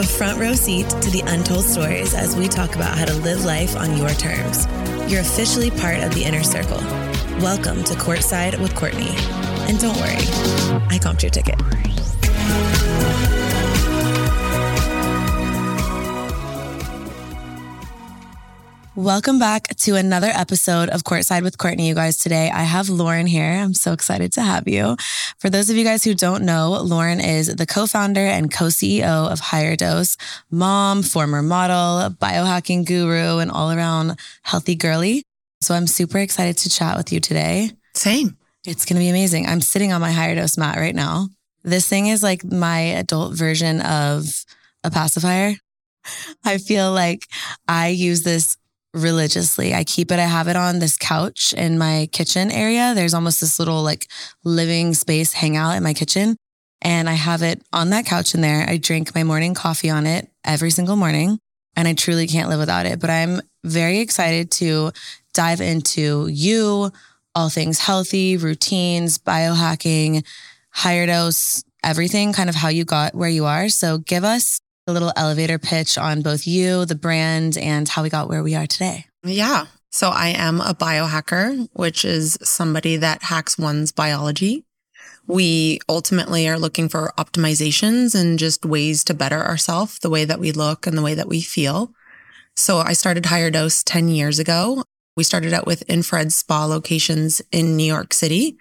a front row seat to the untold stories as we talk about how to live life on your terms. You're officially part of the inner circle. Welcome to Courtside with Courtney. And don't worry, I comped your ticket. Welcome back to another episode of Courtside with Courtney, you guys. Today I have Lauren here. I'm so excited to have you. For those of you guys who don't know, Lauren is the co founder and co CEO of Higher Dose, mom, former model, biohacking guru, and all around healthy girly. So I'm super excited to chat with you today. Same. It's going to be amazing. I'm sitting on my Higher Dose mat right now. This thing is like my adult version of a pacifier. I feel like I use this religiously. I keep it, I have it on this couch in my kitchen area. There's almost this little like living space hangout in my kitchen. And I have it on that couch in there. I drink my morning coffee on it every single morning. And I truly can't live without it. But I'm very excited to dive into you, all things healthy, routines, biohacking, higher dose, everything, kind of how you got where you are. So give us a little elevator pitch on both you, the brand, and how we got where we are today. Yeah. So I am a biohacker, which is somebody that hacks one's biology. We ultimately are looking for optimizations and just ways to better ourselves, the way that we look and the way that we feel. So I started Higher Dose 10 years ago. We started out with infrared spa locations in New York City.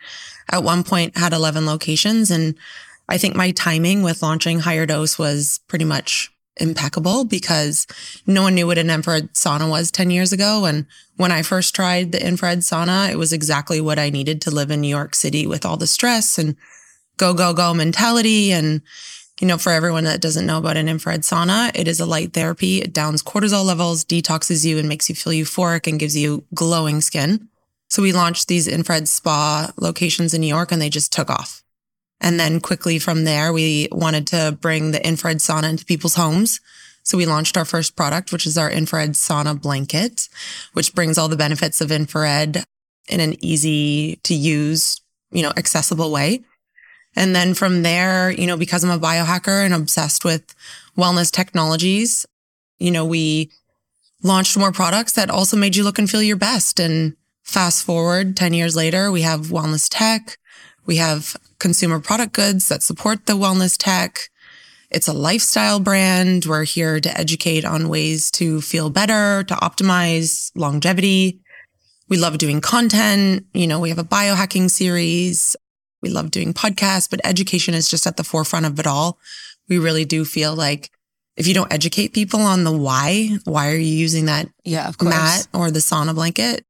At one point had 11 locations and I think my timing with launching Higher Dose was pretty much impeccable because no one knew what an infrared sauna was 10 years ago. And when I first tried the infrared sauna, it was exactly what I needed to live in New York City with all the stress and go, go, go mentality. And, you know, for everyone that doesn't know about an infrared sauna, it is a light therapy. It downs cortisol levels, detoxes you and makes you feel euphoric and gives you glowing skin. So we launched these infrared spa locations in New York and they just took off. And then quickly from there, we wanted to bring the infrared sauna into people's homes. So we launched our first product, which is our infrared sauna blanket, which brings all the benefits of infrared in an easy to use, you know, accessible way. And then from there, you know, because I'm a biohacker and obsessed with wellness technologies, you know, we launched more products that also made you look and feel your best. And fast forward 10 years later, we have wellness tech. We have consumer product goods that support the wellness tech. It's a lifestyle brand. We're here to educate on ways to feel better, to optimize longevity. We love doing content. You know, we have a biohacking series. We love doing podcasts, but education is just at the forefront of it all. We really do feel like if you don't educate people on the why, why are you using that yeah, mat or the sauna blanket?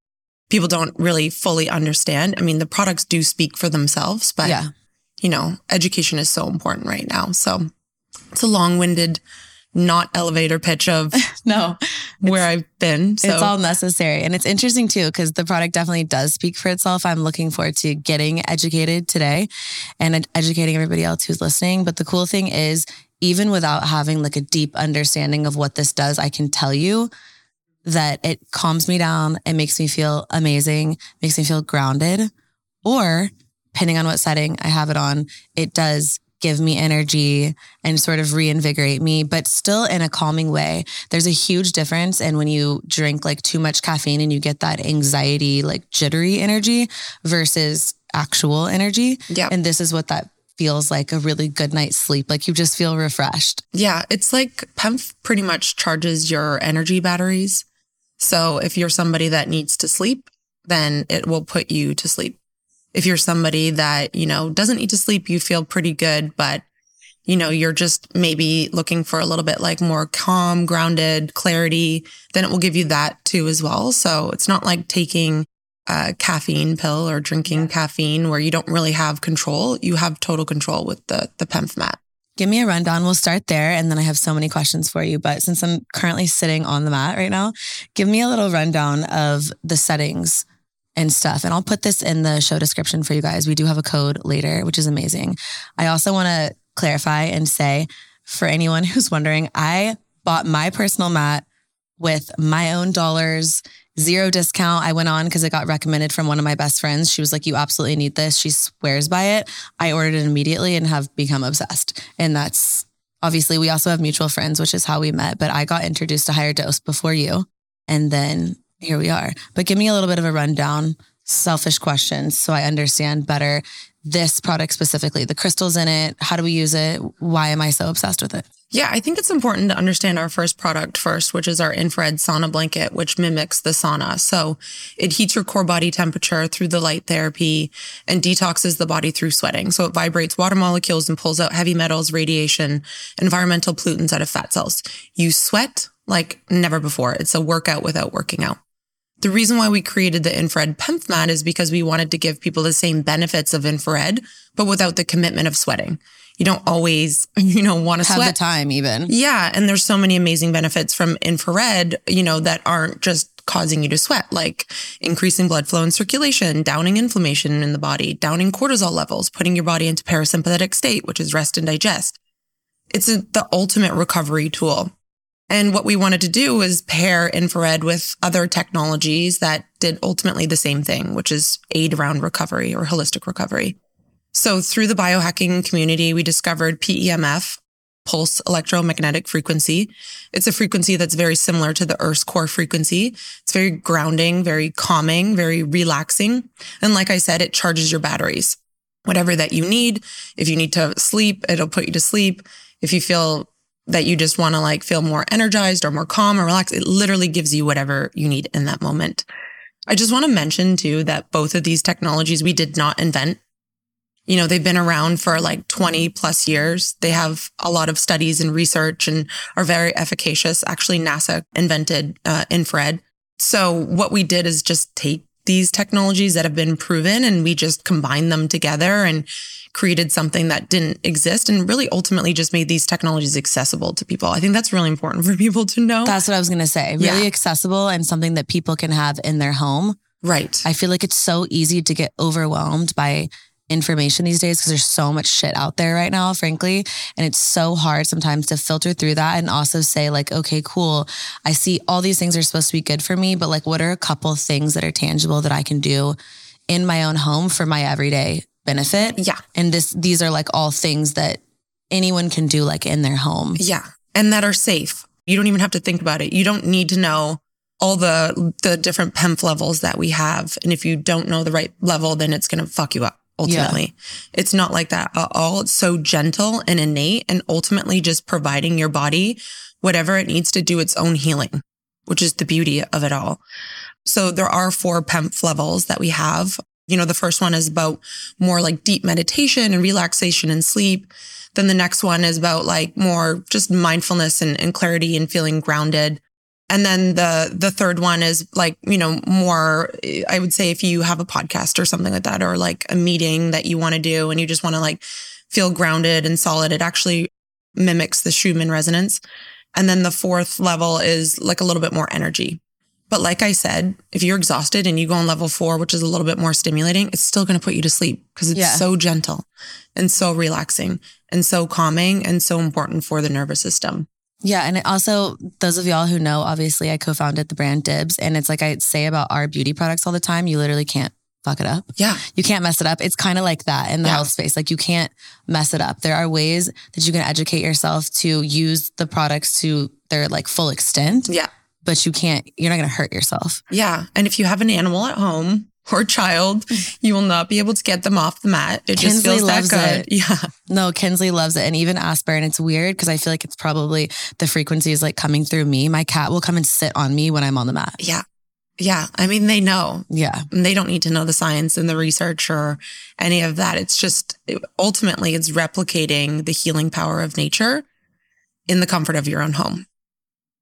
People don't really fully understand. I mean, the products do speak for themselves, but yeah you know, education is so important right now. So it's a long winded, not elevator pitch of no where I've been. So. It's all necessary. And it's interesting too, because the product definitely does speak for itself. I'm looking forward to getting educated today and educating everybody else who's listening. But the cool thing is, even without having like a deep understanding of what this does, I can tell you that it calms me down. It makes me feel amazing, makes me feel grounded. Or depending on what setting I have it on, it does give me energy and sort of reinvigorate me, but still in a calming way. There's a huge difference. And when you drink like too much caffeine and you get that anxiety, like jittery energy versus actual energy. Yeah. And this is what that feels like a really good night's sleep. Like you just feel refreshed. Yeah. It's like PEMF pretty much charges your energy batteries. So if you're somebody that needs to sleep, then it will put you to sleep if you're somebody that, you know, doesn't need to sleep, you feel pretty good, but you know, you're just maybe looking for a little bit like more calm, grounded clarity, then it will give you that too as well. So it's not like taking a caffeine pill or drinking yeah. caffeine where you don't really have control. You have total control with the the PEMF mat. Give me a rundown. We'll start there. And then I have so many questions for you. But since I'm currently sitting on the mat right now, give me a little rundown of the settings and stuff. And I'll put this in the show description for you guys. We do have a code later, which is amazing. I also want to clarify and say for anyone who's wondering, I bought my personal mat with my own dollars, zero discount. I went on because it got recommended from one of my best friends. She was like, You absolutely need this. She swears by it. I ordered it immediately and have become obsessed. And that's obviously we also have mutual friends, which is how we met, but I got introduced to higher dose before you. And then here we are. But give me a little bit of a rundown, selfish questions, so I understand better this product specifically, the crystals in it. How do we use it? Why am I so obsessed with it? Yeah, I think it's important to understand our first product first, which is our infrared sauna blanket, which mimics the sauna. So it heats your core body temperature through the light therapy and detoxes the body through sweating. So it vibrates water molecules and pulls out heavy metals, radiation, environmental pollutants out of fat cells. You sweat like never before. It's a workout without working out. The reason why we created the infrared PEMF mat is because we wanted to give people the same benefits of infrared, but without the commitment of sweating. You don't always, you know, want to Have sweat. the time even. Yeah. And there's so many amazing benefits from infrared, you know, that aren't just causing you to sweat, like increasing blood flow and circulation, downing inflammation in the body, downing cortisol levels, putting your body into parasympathetic state, which is rest and digest. It's a, the ultimate recovery tool. And what we wanted to do was pair infrared with other technologies that did ultimately the same thing, which is aid around recovery or holistic recovery. So through the biohacking community, we discovered PEMF, pulse electromagnetic frequency. It's a frequency that's very similar to the Earth's core frequency. It's very grounding, very calming, very relaxing. And like I said, it charges your batteries. Whatever that you need. If you need to sleep, it'll put you to sleep. If you feel that you just want to like feel more energized or more calm or relaxed, it literally gives you whatever you need in that moment. I just want to mention too that both of these technologies we did not invent. You know, they've been around for like 20 plus years. They have a lot of studies and research and are very efficacious. Actually, NASA invented uh, infrared. So what we did is just take these technologies that have been proven and we just combined them together and created something that didn't exist and really ultimately just made these technologies accessible to people. I think that's really important for people to know. That's what I was going to say. Really Yeah. accessible and something that people can have in their home. right. I feel like it's so easy to get overwhelmed by information these days because there's so much shit out there right now, frankly. And it's so hard sometimes to filter through that and also say, like, okay, cool. I see all these things are supposed to be good for me, but like, what are a couple things that are tangible that I can do in my own home for my everyday benefit? yeah. And this, these are like all things that anyone can do like in their home. Yeah. And that are safe. You don't even have to think about it. You don't need to know all the the different PEMF levels that we have. And if you don't know the right level, then it's going to fuck you up ultimately. It's not like that at all. It's so gentle and innate and ultimately just providing your body whatever it needs to do its own healing, which is the beauty of it all. So there are four PEMF levels that we have. You know, the first one is about more like deep meditation and relaxation and sleep. Then the next one is about like more just mindfulness and, and clarity and feeling grounded. And then the the third one is like, you know, more I would say if you have a podcast or something like that, or like a meeting that you want to do and you just want to like feel grounded and solid, it actually mimics the Schumann resonance. And then the fourth level is like a little bit more energy. But like I said, if you're exhausted and you go on level four, which is a little bit more stimulating, it's still going to put you to sleep because it's Yeah. so gentle and so relaxing and so calming and so important for the nervous system. Yeah. And also, those of y'all who know, obviously, I co founded the brand Dibs. And it's like I say about our beauty products all the time you literally can't fuck it up. Yeah. You can't mess it up. It's kind of like that in the Yeah. health space. Like you can't mess it up. There are ways that you can educate yourself to use the products to their like full extent, Yeah. but you can't, you're not going to hurt yourself. Yeah. And if you have an animal at home or child, you will not be able to get them off the mat. It just Kinsley feels that good. it. Yeah. No, Kinsley loves it. And even Asper. And it's weird because I feel like it's probably the frequency is like coming through me. My cat will come and sit on me when I'm on the mat. Yeah. Yeah. I mean, they know. Yeah. And they don't need to know the science and the research or any of that. It's just ultimately it's replicating the healing power of nature in the comfort of your own home.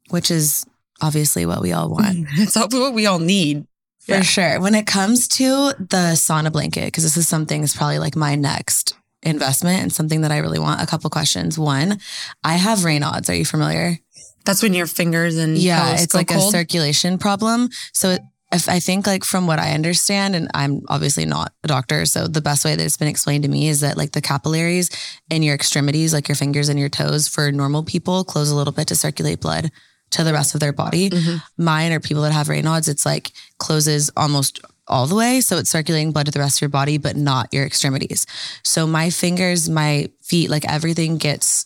Which is obviously what we all want. It's what we all need. For Yeah. sure. When it comes to the sauna blanket, because this is something that's probably like my next investment and something that I really want. A couple questions. One, I have Raynaud's. Are you familiar? That's when your fingers and Yeah, it's like a circulation problem. So it- if I think like from what I understand, and I'm obviously not a doctor, so the best way that it's been explained to me is that like the capillaries in your extremities, like your fingers and your toes, for normal people, close a little bit to circulate blood to the rest of their body. Mhm. Mine or people that have Raynaud's, it's like closes almost all the way. So it's circulating blood to the rest of your body, but not your extremities. So my fingers, my feet, like everything gets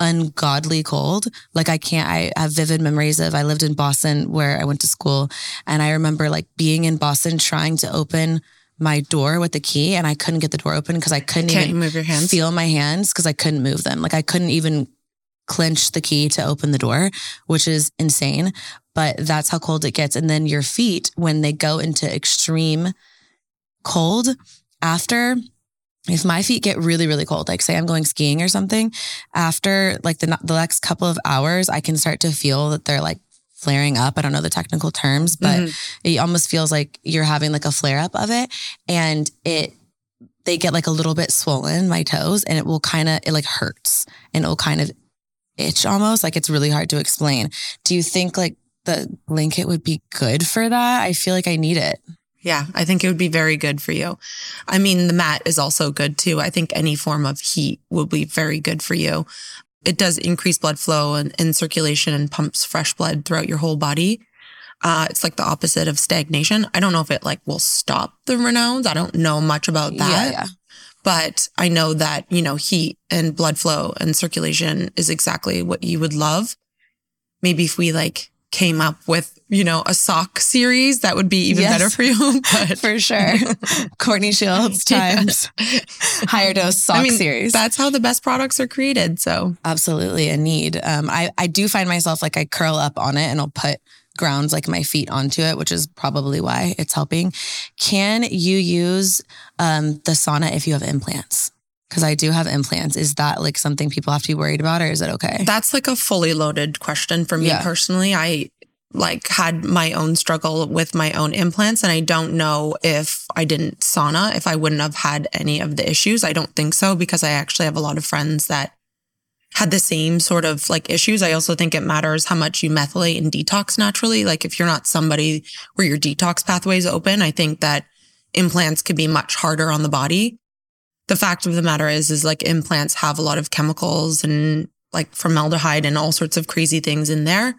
ungodly cold. Like I can't, I have vivid memories of I lived in Boston where I went to school and I remember like being in Boston trying to open my door with the key and I couldn't get the door open because I couldn't Can't even move your hands? feel my hands because I couldn't move them. Like I couldn't even clench the key to open the door, which is insane. But that's how cold it gets. And then your feet, when they go into extreme cold, after if my feet get really, really cold, like say I'm going skiing or something, after like the, the next couple of hours, I can start to feel that they're like flaring up. I don't know the technical terms, but Mhm. it almost feels like you're having like a flare up of it. And it, they get like a little bit swollen, my toes, and it will kind of, it like hurts and it will kind of itch almost. Like it's really hard to explain. Do you think like the blanket would be good for that? I feel like I need it. Yeah, I think it would be very good for you. I mean, the mat is also good too. I think any form of heat will be very good for you. It does increase blood flow and, and circulation and pumps fresh blood throughout your whole body. Uh, it's like the opposite of stagnation. I don't know if it like will stop the Raynaud's. I don't know much about that, Yeah, yeah. But I know that, you know, heat and blood flow and circulation is exactly what you would love. Maybe if we like came up with, you know, a sock series, that would be even Yes. better for you. But For sure. Courtney Shields times higher dose sock I mean, series. That's how the best products are created. So absolutely a need. Um, I, I do find myself like I curl up on it and I'll put grounds like my feet onto it, which is probably why it's helping. Can you use um, the sauna if you have implants? Because I do have implants. Is that like something people have to be worried about or is it okay? that's like a fully loaded question for me Yeah. personally. I like had my own struggle with my own implants and I don't know if I didn't sauna, if I wouldn't have had any of the issues. I don't think so because I actually have a lot of friends that had the same sort of like issues. I also think it matters how much you methylate and detox naturally. Like if you're not somebody where your detox pathways open, I think that implants could be much harder on the body. The fact of the matter is, is like implants have a lot of chemicals and like formaldehyde and all sorts of crazy things in there.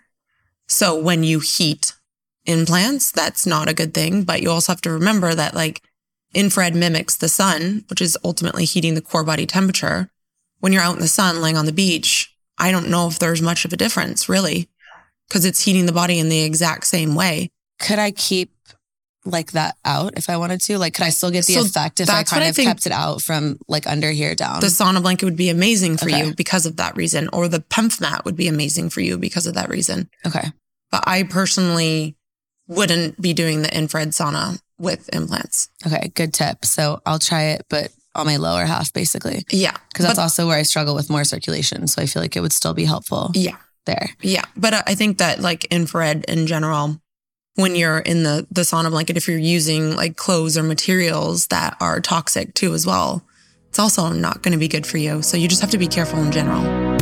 So when you heat implants, that's not a good thing. But you also have to remember that like infrared mimics the sun, which is ultimately heating the core body temperature. When you're out in the sun, laying on the beach, I don't know if there's much of a difference really, because it's heating the body in the exact same way. Could I keep like that out if I wanted to? Like, could I still get the So effect if I kind I of kept it out from like under here down? The sauna blanket would be amazing for Okay. you because of that reason, or the PEMF mat would be amazing for you because of that reason. okay. But I personally wouldn't be doing the infrared sauna with implants. Okay. Good tip. So I'll try it, but on my lower half basically. Yeah. Because that's But- also where I struggle with more circulation. So I feel like it would still be helpful Yeah. there. Yeah. But I- I think that like infrared in general, when you're in the, the sauna blanket, if you're using like clothes or materials that are toxic too as well, it's also not going to be good for you. So you just have to be careful in general.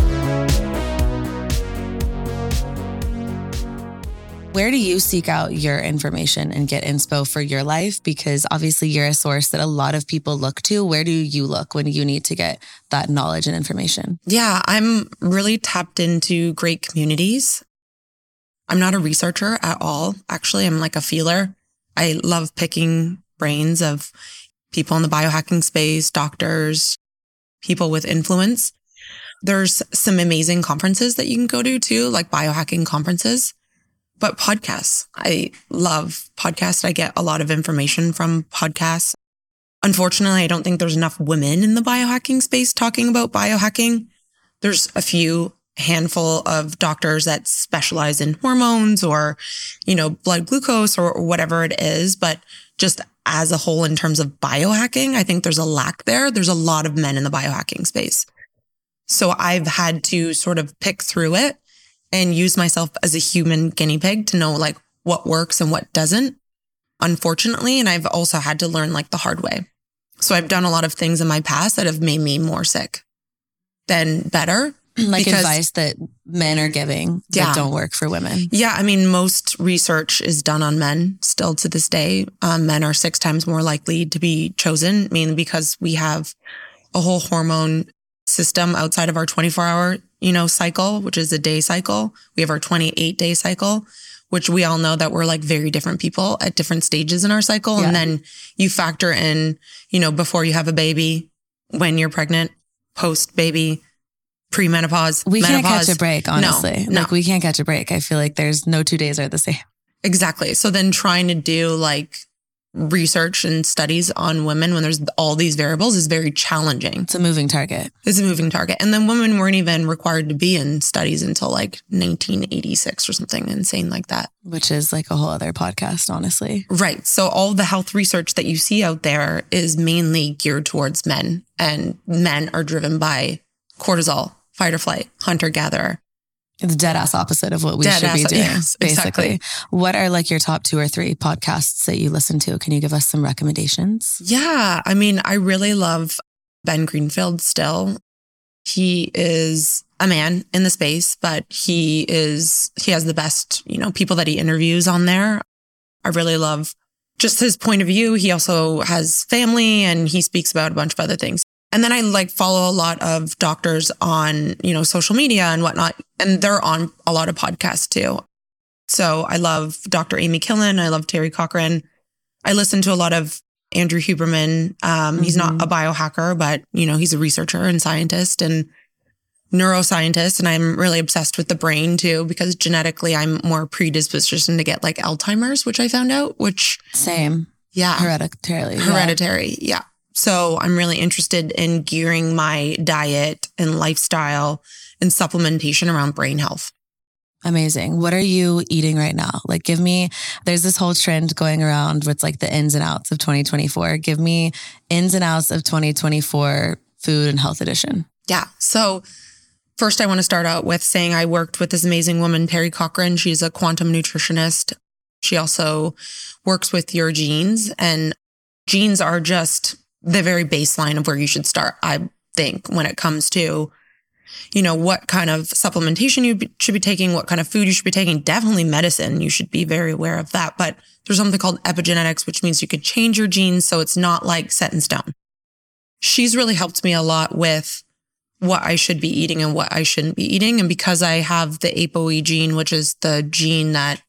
Where do you seek out your information and get inspo for your life? Because obviously you're a source that a lot of people look to. Where do you look when you need to get that knowledge and information? Yeah, I'm really tapped into great communities. I'm not a researcher at all. Actually, I'm like a feeler. I love picking brains of people in the biohacking space, doctors, people with influence. There's some amazing conferences that you can go to too, like biohacking conferences. But podcasts, I love podcasts. I get a lot of information from podcasts. Unfortunately, I don't think there's enough women in the biohacking space talking about biohacking. There's a few handful of doctors that specialize in hormones or, you know, blood glucose or whatever it is. But just as a whole, in terms of biohacking, I think there's a lack there. There's a lot of men in the biohacking space. So I've had to sort of pick through it and use myself as a human guinea pig to know like what works and what doesn't, unfortunately. And I've also had to learn like the hard way. So I've done a lot of things in my past that have made me more sick than better. like Because- advice that men are giving Yeah. that don't work for women. Yeah. I mean, most research is done on men still to this day. Um, men are six times more likely to be chosen, mainly because we have a whole hormone system outside of our 24 hour, you know, cycle, which is a day cycle. We have our 28 day cycle, which we all know that we're like very different people at different stages in our cycle. Yeah. And then you factor in, you know, before you have a baby, when you're pregnant, post baby, premenopause. We can't catch a break, honestly. no. Like we can't catch a break. I feel like there's no two days are the same. Exactly. So then trying to do like research and studies on women when there's all these variables is very challenging. It's a moving target. It's a moving target. And then women weren't even required to be in studies until like 1986 or something insane like that. which is like a whole other podcast, honestly. Right. So all the health research that you see out there is mainly geared towards men and men are driven by cortisol, fight or flight, hunter gatherer. It's dead ass opposite of what we Dead should be doing, yes, basically. exactly. What are like your top two or three podcasts that you listen to? Can you give us some recommendations? Yeah. I mean, I really love Ben Greenfield still. He is a man in the space, but he is, he has the best, you know, people that he interviews on there. I really love just his point of view. He also has family and he speaks about a bunch of other things. And then I like follow a lot of doctors on, you know, social media and whatnot. And they're on a lot of podcasts too. So I love Dr. Amy Killen. I love Teri Cochrane. I listen to a lot of Andrew Huberman. Um, He's not a biohacker, but you know, he's a researcher and scientist and neuroscientist. And I'm really obsessed with the brain too, because genetically I'm more predisposition to get like Alzheimer's, which I found out, which Same. yeah, Hereditarily. yeah. hereditary. Yeah. So I'm really interested in gearing my diet and lifestyle and supplementation around brain health. Amazing. What are you eating right now? Like, give me, there's this whole trend going around with like the ins and outs of 2024. Give me ins and outs of 2024 food and health edition. Yeah. So first I want to start out with saying I worked with this amazing woman, Teri Cochrane. She's a quantum nutritionist. She also works with your genes and genes are just the very baseline of where you should start. I think when it comes to, you know, what kind of supplementation you be- should be taking, what kind of food you should be taking, definitely medicine. You should be very aware of that. But there's something called epigenetics, which means you could change your genes. So it's not like set in stone. She's really helped me a lot with what I should be eating and what I shouldn't be eating. And because I have the ApoE gene, which is the gene that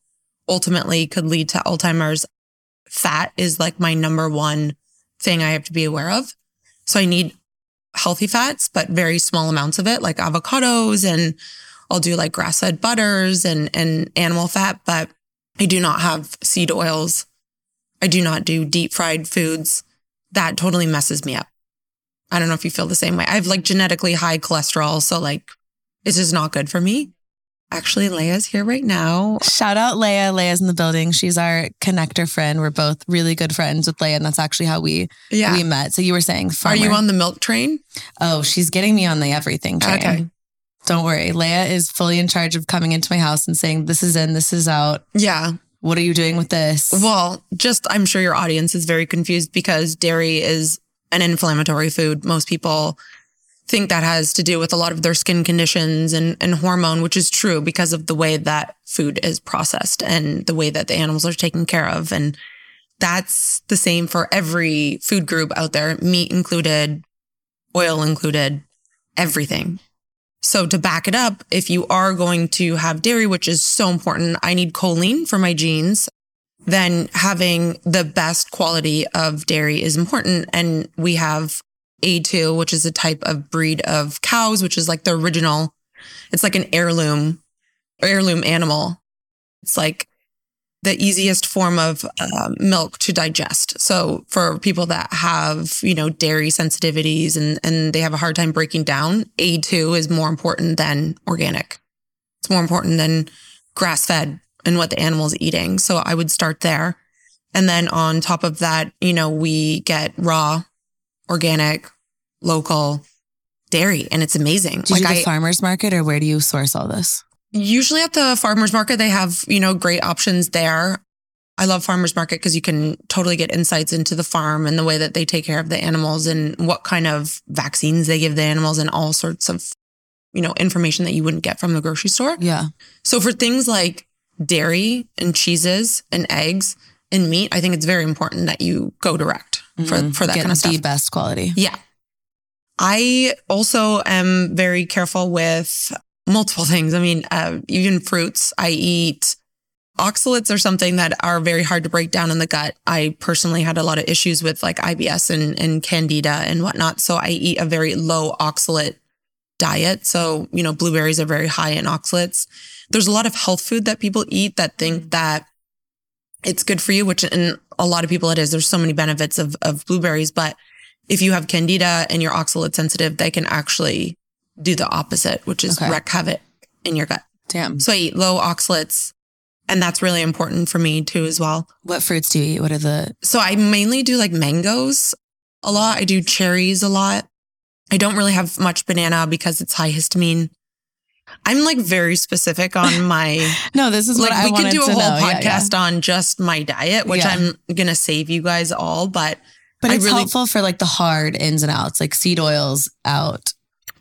ultimately could lead to Alzheimer's, fat is like my number one thing I have to be aware of. So I need healthy fats, but very small amounts of it, like avocados and I'll do like grass fed butters and, and animal fat, but I do not have seed oils. I do not do deep fried foods. That totally messes me up. I don't know if you feel the same way. I have like genetically high cholesterol. So like it's just not good for me. Actually, Leia's here right now. Shout out Leia. Leia's in the building. She's our connector friend. We're both really good friends with Leia, and that's actually how we Yeah. we met. So you were saying, Are you on the milk train? Oh, she's getting me on the everything train. Okay. Don't worry. Leia is fully in charge of coming into my house and saying, "This is in, this is out. Yeah. What are you doing with this?" Well, just I'm sure your audience is very confused because dairy is an inflammatory food. Most people think that has to do with a lot of their skin conditions and, and hormone, which is true because of the way that food is processed and the way that the animals are taken care of. And that's the same for every food group out there, meat included, oil included, everything. So to back it up, if you are going to have dairy, which is so important, I need choline for my genes then having the best quality of dairy is important. And we have A2, which is a type of breed of cows, which is like the original. It's like an heirloom, heirloom animal. It's like the easiest form of uh, milk to digest. So for people that have, you know, dairy sensitivities and, and they have a hard time breaking down, A2 is more important than organic. It's more important than grass fed and what the animal's eating. So I would start there. And then on top of that, you know, we get raw, organic, local dairy and it's amazing. Do you do the I farmers market or where do you source all this? usually at the farmers market, they have, you know, great options there. I love farmers market because you can totally get insights into the farm and the way that they take care of the animals and what kind of vaccines they give the animals and all sorts of, you know, information that you wouldn't get from the grocery store. Yeah. So for things like dairy and cheeses and eggs and meat, I think it's very important that you go direct for, Mhm. for that Get kind of stuff. the best quality. Yeah. I also am very careful with multiple things. I mean, uh, even fruits. I eat oxalates are something that are very hard to break down in the gut. I personally had a lot of issues with like IBS and, and candida and whatnot. So I eat a very low oxalate diet. So, you know, blueberries are very high in oxalates. There's a lot of health food that people eat that think that it's good for you, which in a lot of people it is. There's so many benefits of, of blueberries, but if you have candida and you're oxalate sensitive, they can actually do the opposite, which is Okay. wreak havoc in your gut. Damn. So I eat low oxalates and that's really important for me too as well. What fruits do you eat? What are the So I mainly do like mangoes a lot. I do cherries a lot. I don't really have much banana because it's high histamine. I'm like very specific on my No, this is like what I we could do a whole know. Yeah, yeah. podcast on just my diet, which Yeah. I'm gonna save you guys all, but But I it's really- helpful for like the hard ins and outs, like seed oils out,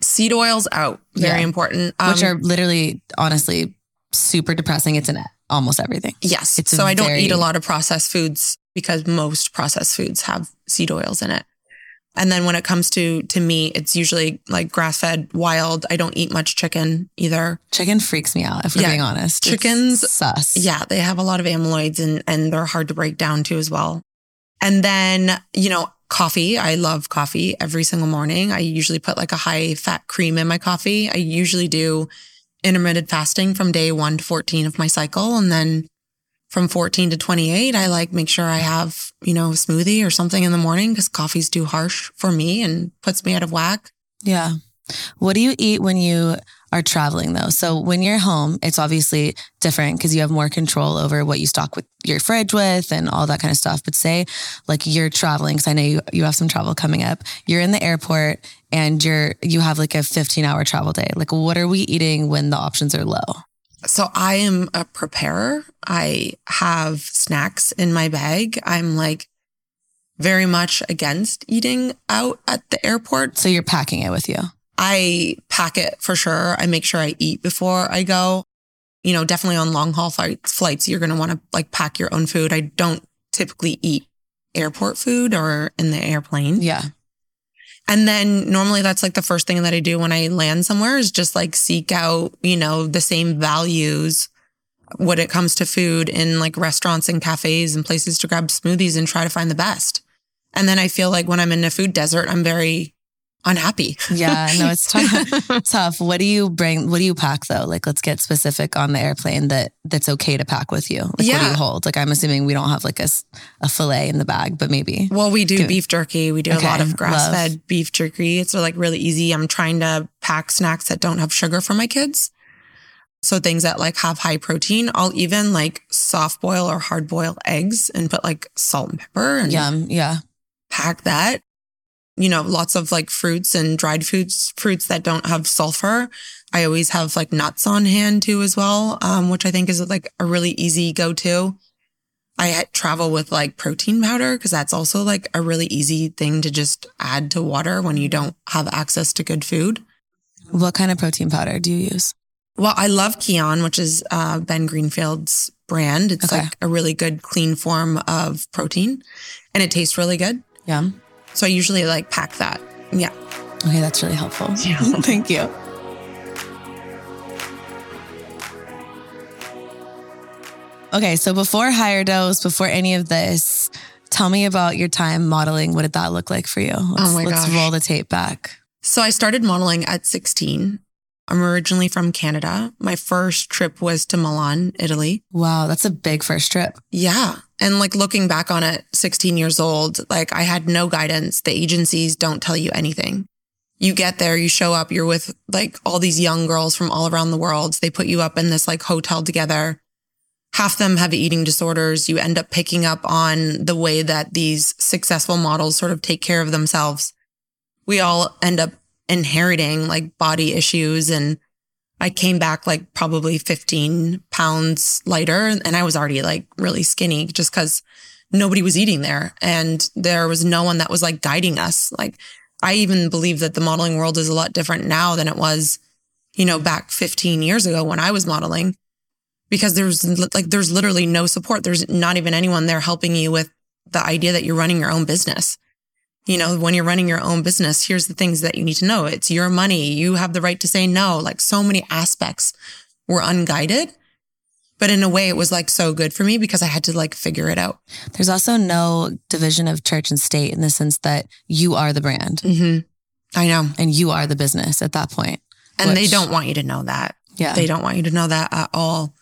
seed oils out. Very Yeah. important. which Um, are literally, honestly, super depressing. It's in almost everything. yes. it's so I don't very- eat a lot of processed foods because most processed foods have seed oils in it. And then when it comes to to meat, it's usually like grass fed, wild. I don't eat much chicken either. Chicken freaks me out, if we're Yeah. being honest. It's Chickens- sus. Yeah, they have a lot of amyloids and and they're hard to break down too as well. And then, you know, coffee. I love coffee every single morning. I usually put like a high fat cream in my coffee. I usually do intermittent fasting from day 1 to 14 of my cycle and then from 14 to 28, I like make sure I have, you know, a smoothie or something in the morning because coffee's too harsh for me and puts me out of whack. Yeah. What do you eat when you are traveling though? So when you're home, it's obviously different because you have more control over what you stock with your fridge with and all that kind of stuff. But say like you're traveling, because I know you, you have some travel coming up. You're in the airport and you're you have like a 15 hour travel day. Like what are we eating when the options are low? So I am a preparer. I have snacks in my bag. I'm like very much against eating out at the airport. So you're packing it with you. I pack it for sure. I make sure I eat before I go. You know, definitely on long haul flights, flights, you're going to want to like pack your own food. I don't typically eat airport food or in the airplane. Yeah. And then normally that's like the first thing that I do when I land somewhere is just like seek out, you know, the same values when it comes to food in like restaurants and cafes and places to grab smoothies and try to find the best. And then I feel like when I'm in a food desert, I'm very unhappy. Yeah. No, it's tough. tough. What do you bring? What do you pack though? Like, let's get specific on the airplane that that's okay to pack with you. Like, what do Yeah. you hold? Like, I'm assuming we don't have like a, a fillet in the bag, but maybe. Well, we do Good. beef jerky. We do a lot of grass love. fed beef jerky. It's like really easy. I'm trying to pack snacks that don't have sugar for my kids. So things that like have high protein. I'll even like soft boil or hard boil eggs and put like salt and pepper and Yum. Yeah. pack that. You know, lots of like fruits and dried foods, fruits that don't have sulfur. I always have like nuts on hand too as well, um, which I think is like a really easy go to. I travel with like protein powder because that's also like a really easy thing to just add to water when you don't have access to good food. What kind of protein powder do you use? Well, I love Kion, which is uh, Ben Greenfield's brand. It's Okay. like a really good, clean form of protein and it tastes really good. Yum. So I usually like pack that. Yeah. Okay, that's really helpful. Yeah. Thank you. Okay, so before higher dose, before any of this, tell me about your time modeling. What did that look like for you? Let's, oh my let's roll the tape back. So I started modeling at 16. I'm originally from Canada. My first trip was to Milan, Italy. Wow, that's a big first trip. Yeah. And like looking back on it, 16 years old, like I had no guidance. The agencies don't tell you anything. You get there, you show up, you're with like all these young girls from all around the world. They put you up in this like hotel together. Half them have eating disorders. You end up picking up on the way that these successful models sort of take care of themselves. We all end up inheriting like body issues and I came back like probably 15 pounds lighter and I was already like really skinny just because nobody was eating there and there was no one that was like guiding us. Like I even believe that the modeling world is a lot different now than it was, you know, back 15 years ago when I was modeling because there's like, there's literally no support. There's not even anyone there helping you with the idea that you're running your own business. You know, when you're running your own business, here's the things that you need to know. It's your money. You have the right to say no. Like so many aspects were unguided. But in a way, it was like so good for me because I had to like figure it out. There's also no division of church and state in the sense that you are the brand Mm-hmm. I know. and you are the business at that point. And they don't want you to know that. Yeah. They don't want you to know that at all.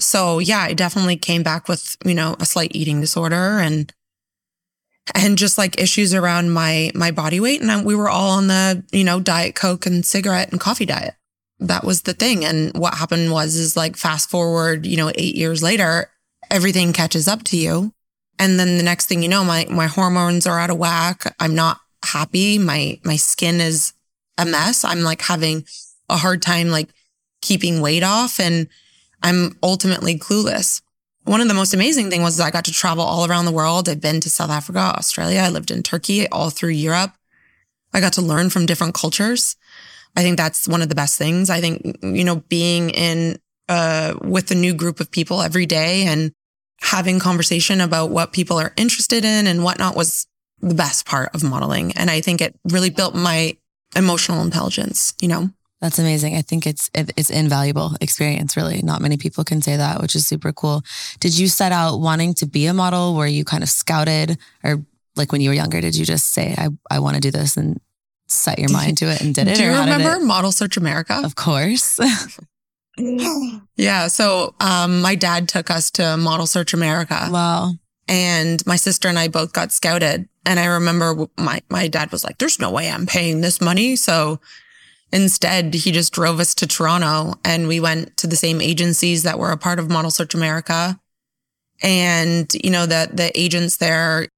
So yeah, I definitely came back with, you know, a slight eating disorder and and just like issues around my my body weight and I, we were all on the, you know, diet coke and cigarette and coffee diet. That was the thing and what happened was is like fast forward, you know, 8 years later, everything catches up to you. And then the next thing you know, my my hormones are out of whack. I'm not happy. My my skin is a mess. I'm like having a hard time like keeping weight off and I'm ultimately clueless. One of the most amazing things was I got to travel all around the world. I've been to South Africa, Australia. I lived in Turkey, all through Europe. I got to learn from different cultures. I think that's one of the best things. I think, you know, being in, uh, with a new group of people every day and having conversation about what people are interested in and whatnot was the best part of modeling. And I think it really built my emotional intelligence, you know? That's amazing. I think it's it's invaluable experience. Really, not many people can say that, which is super cool. Did you set out wanting to be a model? Were you kind of scouted, or like when you were younger, did you just say, "I I want to do this" and set your mind to it and did it? Do you or how did remember it- Model Search America? Of course. Yeah. So um, my dad took us to Model Search America, wow. and my sister and I both got scouted. And I remember my my dad was like, "There's no way I'm paying this money." So instead, he just drove us to Toronto, and we went to the same agencies that were a part of Model Search America. And you know that the agents there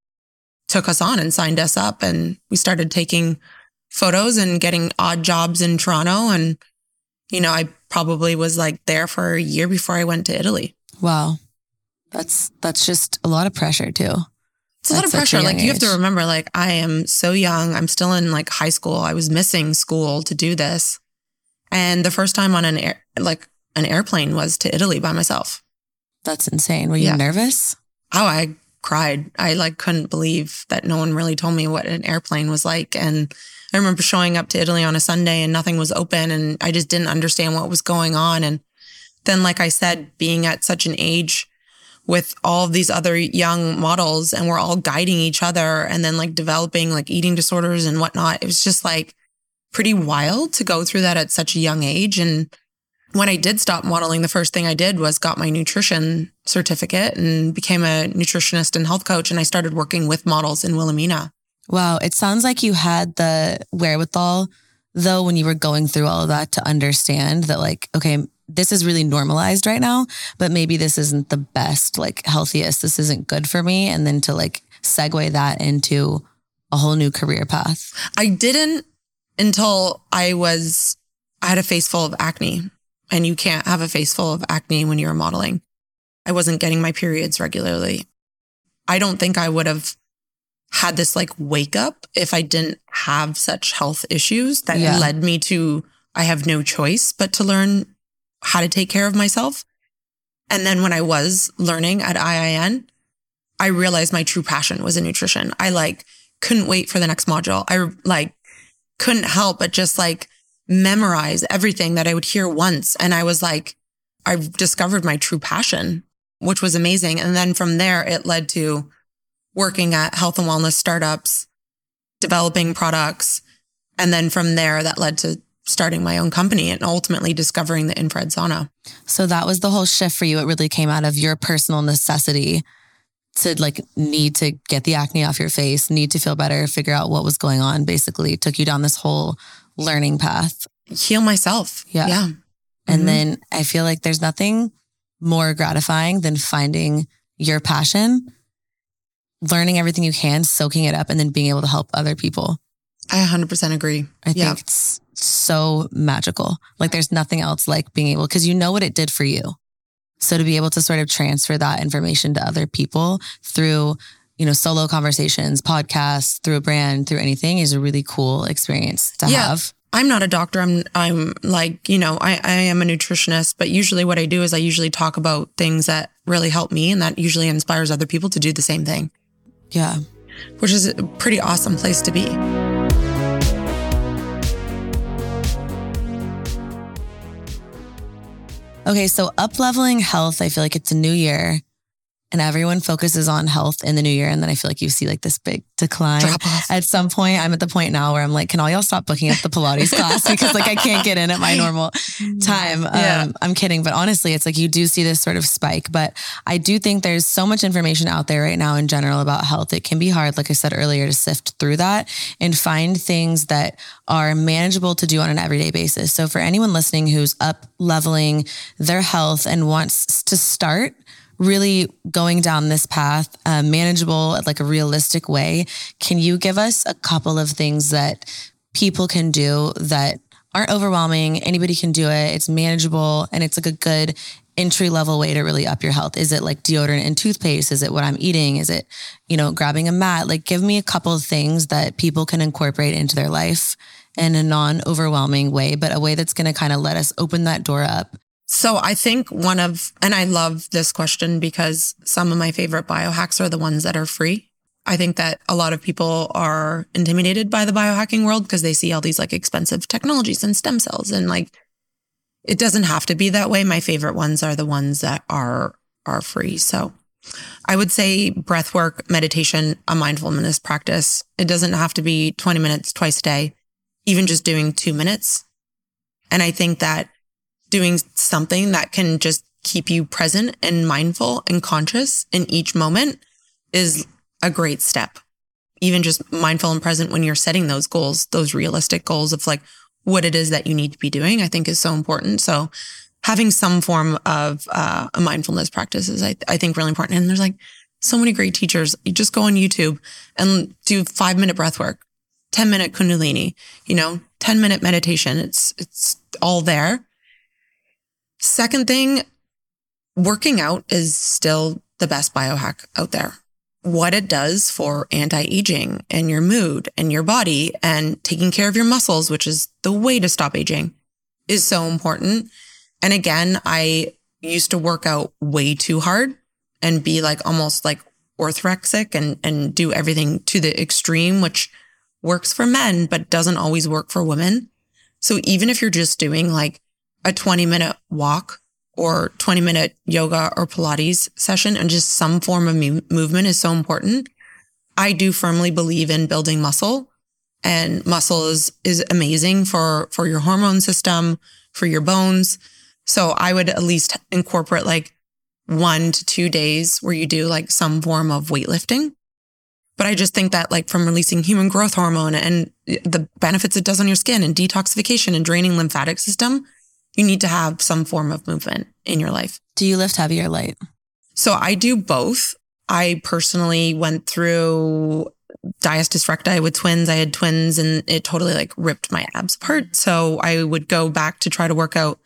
took us on and signed us up, and we started taking photos and getting odd jobs in Toronto. And you know, I probably was like there for a year before I went to Italy. Wow. That's that's just a lot of pressure too. It's a lot of pressure. Like you have to remember, like I am so young. I'm still in like high school. I was missing school to do this. And the first time on an air, like an airplane was to Italy by myself. That's insane. Were you Yeah. nervous? Oh, I cried. I like couldn't believe that no one really told me what an airplane was like. And I remember showing up to Italy on a Sunday and nothing was open and I just didn't understand what was going on. And then, like I said, being at such an age with all these other young models and we're all guiding each other and then like developing like eating disorders and whatnot. It was just like pretty wild to go through that at such a young age. And when I did stop modeling, the first thing I did was got my nutrition certificate and became a nutritionist and health coach. And I started working with models in Wilhelmina. Wow. It sounds like you had the wherewithal, though, when you were going through all of that to understand that, like, okay, this is really normalized right now, but maybe this isn't the best, like, healthiest. This isn't good for me. And then to like segue that into a whole new career path. I didn't until I was, I had a face full of acne and you can't have a face full of acne when you're modeling. I wasn't getting my periods regularly. I don't think I would have had this like wake up if I didn't have such health issues that Yeah. led me to, I have no choice but to learn how to take care of myself. And then when I was learning at IIN, I realized my true passion was in nutrition. I like couldn't wait for the next module. I like couldn't help but just like memorize everything that I would hear once. And I was like, I discovered my true passion, which was amazing. And then from there, it led to working at health and wellness startups, developing products. And then from there, that led to starting my own company and ultimately discovering the infrared sauna. So that was the whole shift for you. It really came out of your personal necessity to like need to get the acne off your face, need to feel better, figure out what was going on. Basically, took you down this whole learning path. Heal myself. Yeah. Yeah. And Mhm. then I feel like there's nothing more gratifying than finding your passion, learning everything you can, soaking it up, and then being able to help other people. I 100% agree. I think it's so magical. Like there's nothing else like being able, because you know what it did for you. So to be able to sort of transfer that information to other people through, you know, solo conversations, podcasts, through a brand, through anything is a really cool experience to Yeah. have. I'm not a doctor. I'm I'm like, you know, I, I am a nutritionist, but usually what I do is I usually talk about things that really help me and that usually inspires other people to do the same thing, Yeah. which is a pretty awesome place to be. Okay, so up leveling health, I feel like it's a new year and everyone focuses on health in the new year. And then I feel like you see like this big decline. At some point, I'm at the point now where I'm like, can all y'all stop booking up the Pilates class? Because like I can't get in at my normal time. Yeah. Um, I'm kidding. But honestly, it's like you do see this sort of spike. But I do think there's so much information out there right now in general about health. It can be hard, like I said earlier, to sift through that and find things that are manageable to do on an everyday basis. So for anyone listening who's up leveling their health and wants to start, really going down this path, uh, manageable, like a realistic way. Can you give us a couple of things that people can do that aren't overwhelming? Anybody can do it. It's manageable and it's like a good entry level way to really up your health? Is it like deodorant and toothpaste? Is it what I'm eating? Is it, you know, grabbing a mat? Like give me a couple of things that people can incorporate into their life in a non overwhelming way, but a way that's going to kind of let us open that door up so I think one of, and I love this question because some of my favorite biohacks are the ones that are free. I think that a lot of people are intimidated by the biohacking world because they see all these like expensive technologies and stem cells and like it doesn't have to be that way. My favorite ones are the ones that are are free. So I would say breath work, meditation, a mindfulness practice. It doesn't have to be 20 minutes twice a day, even just doing 2 minutes. And I think that doing something that can just keep you present and mindful and conscious in each moment is a great step. Even just mindful and present when you're setting those goals, those realistic goals of like what it is that you need to be doing, I think is so important. So having some form of uh, a mindfulness practice is, I, I think, really important. And there's like so many great teachers. You just go on YouTube and do five minute breath work, 10 minute Kundalini, you know, 10 minute meditation. It's, it's all there. Second thing, working out is still the best biohack out there. What it does for anti-aging and your mood and your body and taking care of your muscles, which is the way to stop aging is so important. And again, I used to work out way too hard and be like almost like orthorexic and, and do everything to the extreme, which works for men, but doesn't always work for women. So even if you're just doing like a 20 minute walk or 20 minute yoga or Pilates session and just some form of movement is so important. I do firmly believe in building muscle and muscle is, is amazing for, for your hormone system, for your bones. So I would at least incorporate like one to two days where you do like some form of weightlifting. But I just think that like from releasing human growth hormone and the benefits it does on your skin and detoxification and draining lymphatic system, you need to have some form of movement in your life. Do you lift heavy or light? So I do both. I personally went through diastasis recti with twins. I had twins and it totally like ripped my abs apart. So I would go back to try to work out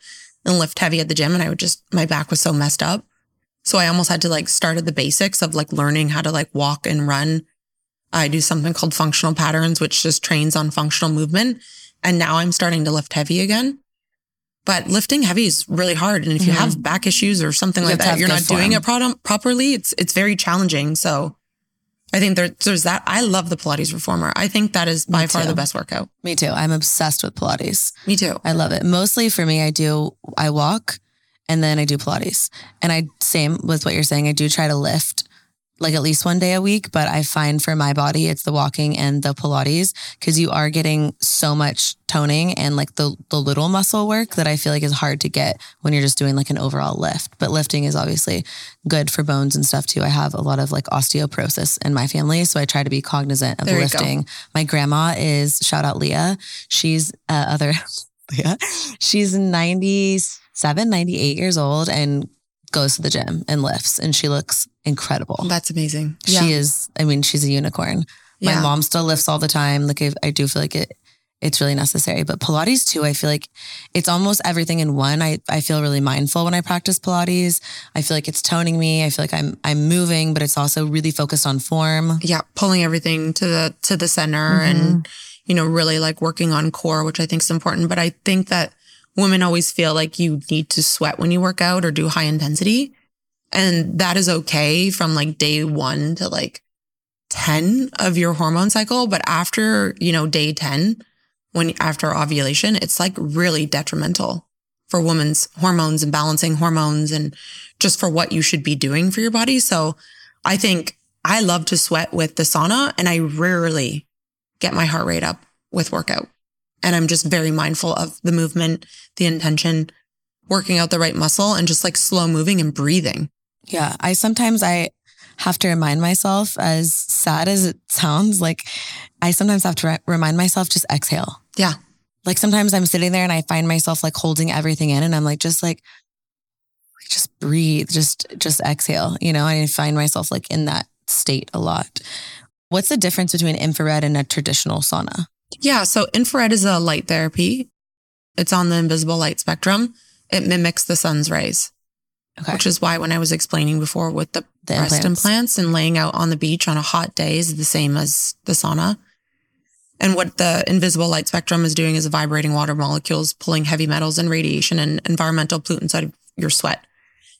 and lift heavy at the gym and I would just, my back was so messed up. So I almost had to like start at the basics of like learning how to like walk and run. I do something called functional patterns, which just trains on functional movement. And now I'm starting to lift heavy again. But lifting heavy is really hard. And if you mm-hmm. have back issues or something you like that, you're not doing it pro- properly. It's, it's very challenging. So I think there, there's that. I love the Pilates reformer. I think that is by far the best workout. Me too. I'm obsessed with Pilates. Me too. I love it. Mostly for me, I do, I walk and then I do Pilates. And I, same with what you're saying, I do try to lift like at least one day a week, but I find for my body, it's the walking and the Pilates because you are getting so much toning and like the, the little muscle work that I feel like is hard to get when you're just doing like an overall lift. But lifting is obviously good for bones and stuff too. I have a lot of like osteoporosis in my family. So I try to be cognizant of there lifting. My grandma is, shout out Leah. She's uh, other, Leah. She's 97, 98 years old and goes to the gym and lifts and she looks incredible. That's amazing. Yeah. She is, I mean, she's a unicorn. My yeah. mom still lifts all the time. Like I, I do feel like it, it's really necessary. But Pilates too, I feel like it's almost everything in one. I, I feel really mindful when I practice Pilates. I feel like it's toning me. I feel like I'm I'm moving, but it's also really focused on form. Yeah, pulling everything to the to the center mm-hmm. and you know, really like working on core, which I think is important. But I think that women always feel like you need to sweat when you work out or do high intensity. And that is okay from like day one to like 10 of your hormone cycle. But after, you know, day 10, when after ovulation, it's like really detrimental for women's hormones and balancing hormones and just for what you should be doing for your body. So I think I love to sweat with the sauna and I rarely get my heart rate up with workout. And I'm just very mindful of the movement, the intention, working out the right muscle and just like slow moving and breathing. Yeah. I sometimes I have to remind myself as sad as it sounds, like I sometimes have to re- remind myself just exhale. Yeah. Like sometimes I'm sitting there and I find myself like holding everything in and I'm like, just like, just breathe, just, just exhale, you know, and I find myself like in that state a lot. What's the difference between infrared and a traditional sauna? Yeah. So infrared is a light therapy. It's on the invisible light spectrum. It mimics the sun's rays, Okay. which is why when I was explaining before with the, The breast implants. implants and laying out on the beach on a hot day is the same as the sauna. And what the invisible light spectrum is doing is vibrating water molecules, pulling heavy metals and radiation and environmental pollutants out of your sweat.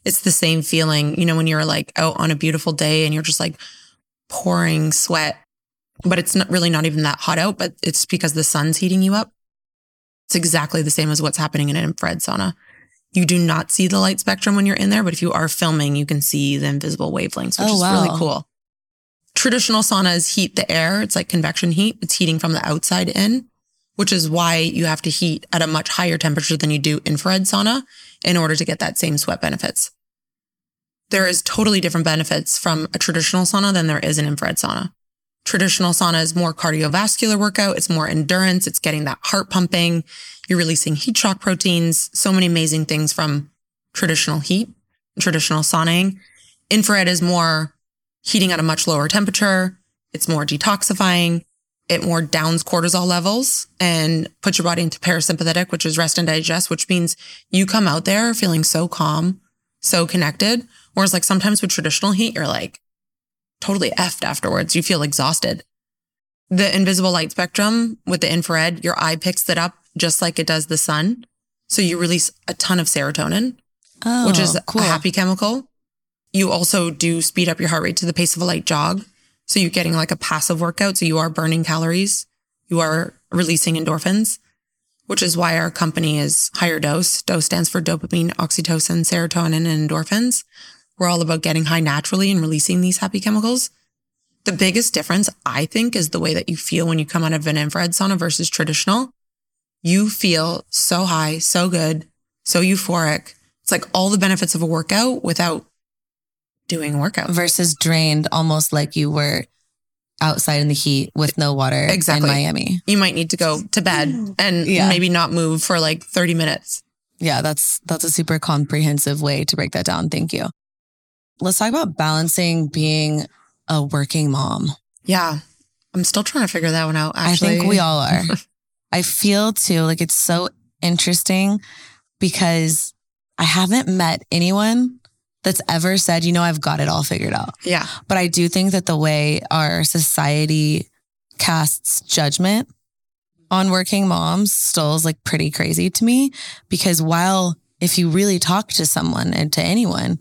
It's the same feeling, you know, when you're like out on a beautiful day and you're just like pouring sweat, but it's not really not even that hot out, but it's because the sun's heating you up. It's exactly the same as what's happening in an infrared sauna. You do not see the light spectrum when you're in there, but if you are filming, you can see the invisible wavelengths, which Oh, is wow. really cool. Traditional saunas heat the air. It's like convection heat. It's heating from the outside in, which is why you have to heat at a much higher temperature than you do infrared sauna in order to get that same sweat benefits. There is totally different benefits from a traditional sauna than there is an infrared sauna. Traditional sauna is more cardiovascular workout. It's more endurance. It's getting that heart pumping. You're releasing heat shock proteins. So many amazing things from traditional heat, traditional sauning. Infrared is more heating at a much lower temperature. It's more detoxifying. It more downs cortisol levels and puts your body into parasympathetic, which is rest and digest, which means you come out there feeling so calm, so connected. Whereas like sometimes with traditional heat, you're like totally effed afterwards. You feel exhausted. The invisible light spectrum with the infrared, your eye picks it up just like it does the sun. So you release a ton of serotonin, Oh, which is oh, cool. a happy chemical. You also do speed up your heart rate to the pace of a light jog. So you're getting like a passive workout. So you are burning calories. You are releasing endorphins, which is why our company is higher dose. Dose stands for dopamine, oxytocin, serotonin, and endorphins. We're all about getting high naturally and releasing these happy chemicals. The biggest difference, I think, is the way that you feel when you come out of an infrared sauna versus traditional. You feel so high, so good, so euphoric. It's like all the benefits of a workout without doing a workout. versus drained, almost like you were outside in the heat with no water Exactly. in Miami. You might need to go to bed and Yeah. maybe not move for like 30 minutes. Yeah, that's that's a super comprehensive way to break that down. Thank you. Let's talk about balancing being a working mom. Yeah. I'm still trying to figure that one out. Actually, I think we all are. I feel too like it's so interesting because I haven't met anyone that's ever said, you know, I've got it all figured out. Yeah. But I do think that the way our society casts judgment on working moms still is like pretty crazy to me because while if you really talk to someone and to anyone,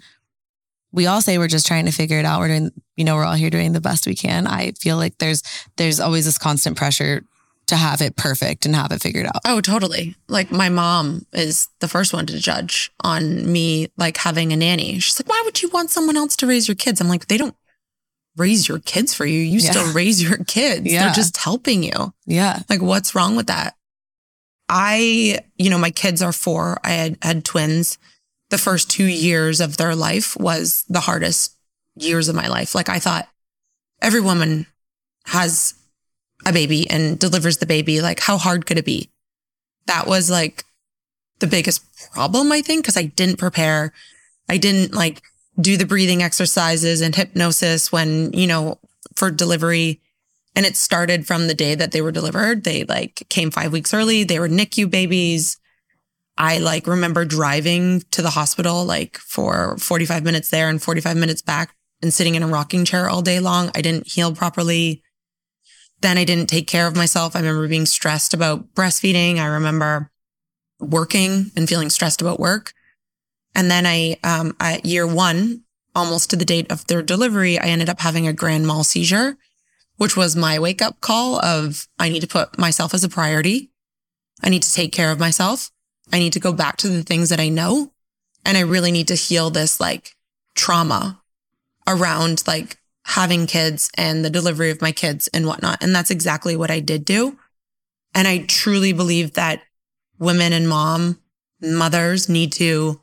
we all say we're just trying to figure it out. We're doing, you know, we're all here doing the best we can. I feel like there's there's always this constant pressure to have it perfect and have it figured out. Oh, totally. Like my mom is the first one to judge on me like having a nanny. She's like, why would you want someone else to raise your kids? I'm like, they don't raise your kids for you. You Yeah. still raise your kids. Yeah. They're just helping you. Yeah. Like, what's wrong with that? I, you know, my kids are four. I had, had twins. The first two years of their life was the hardest years of my life. Like, I thought every woman has a baby and delivers the baby. Like, how hard could it be? That was like the biggest problem, I think, because I didn't prepare. I didn't like do the breathing exercises and hypnosis when, you know, for delivery. And it started from the day that they were delivered. They like came five weeks early. They were NICU babies. I like remember driving to the hospital like for 45 minutes there and 45 minutes back and sitting in a rocking chair all day long. I didn't heal properly. Then I didn't take care of myself. I remember being stressed about breastfeeding. I remember working and feeling stressed about work. And then I, um, at year one, almost to the date of their delivery, I ended up having a grand mal seizure, which was my wake up call of I need to put myself as a priority. I need to take care of myself. I need to go back to the things that I know. And I really need to heal this like trauma around like having kids and the delivery of my kids and whatnot. And that's exactly what I did do. And I truly believe that women and mom mothers need to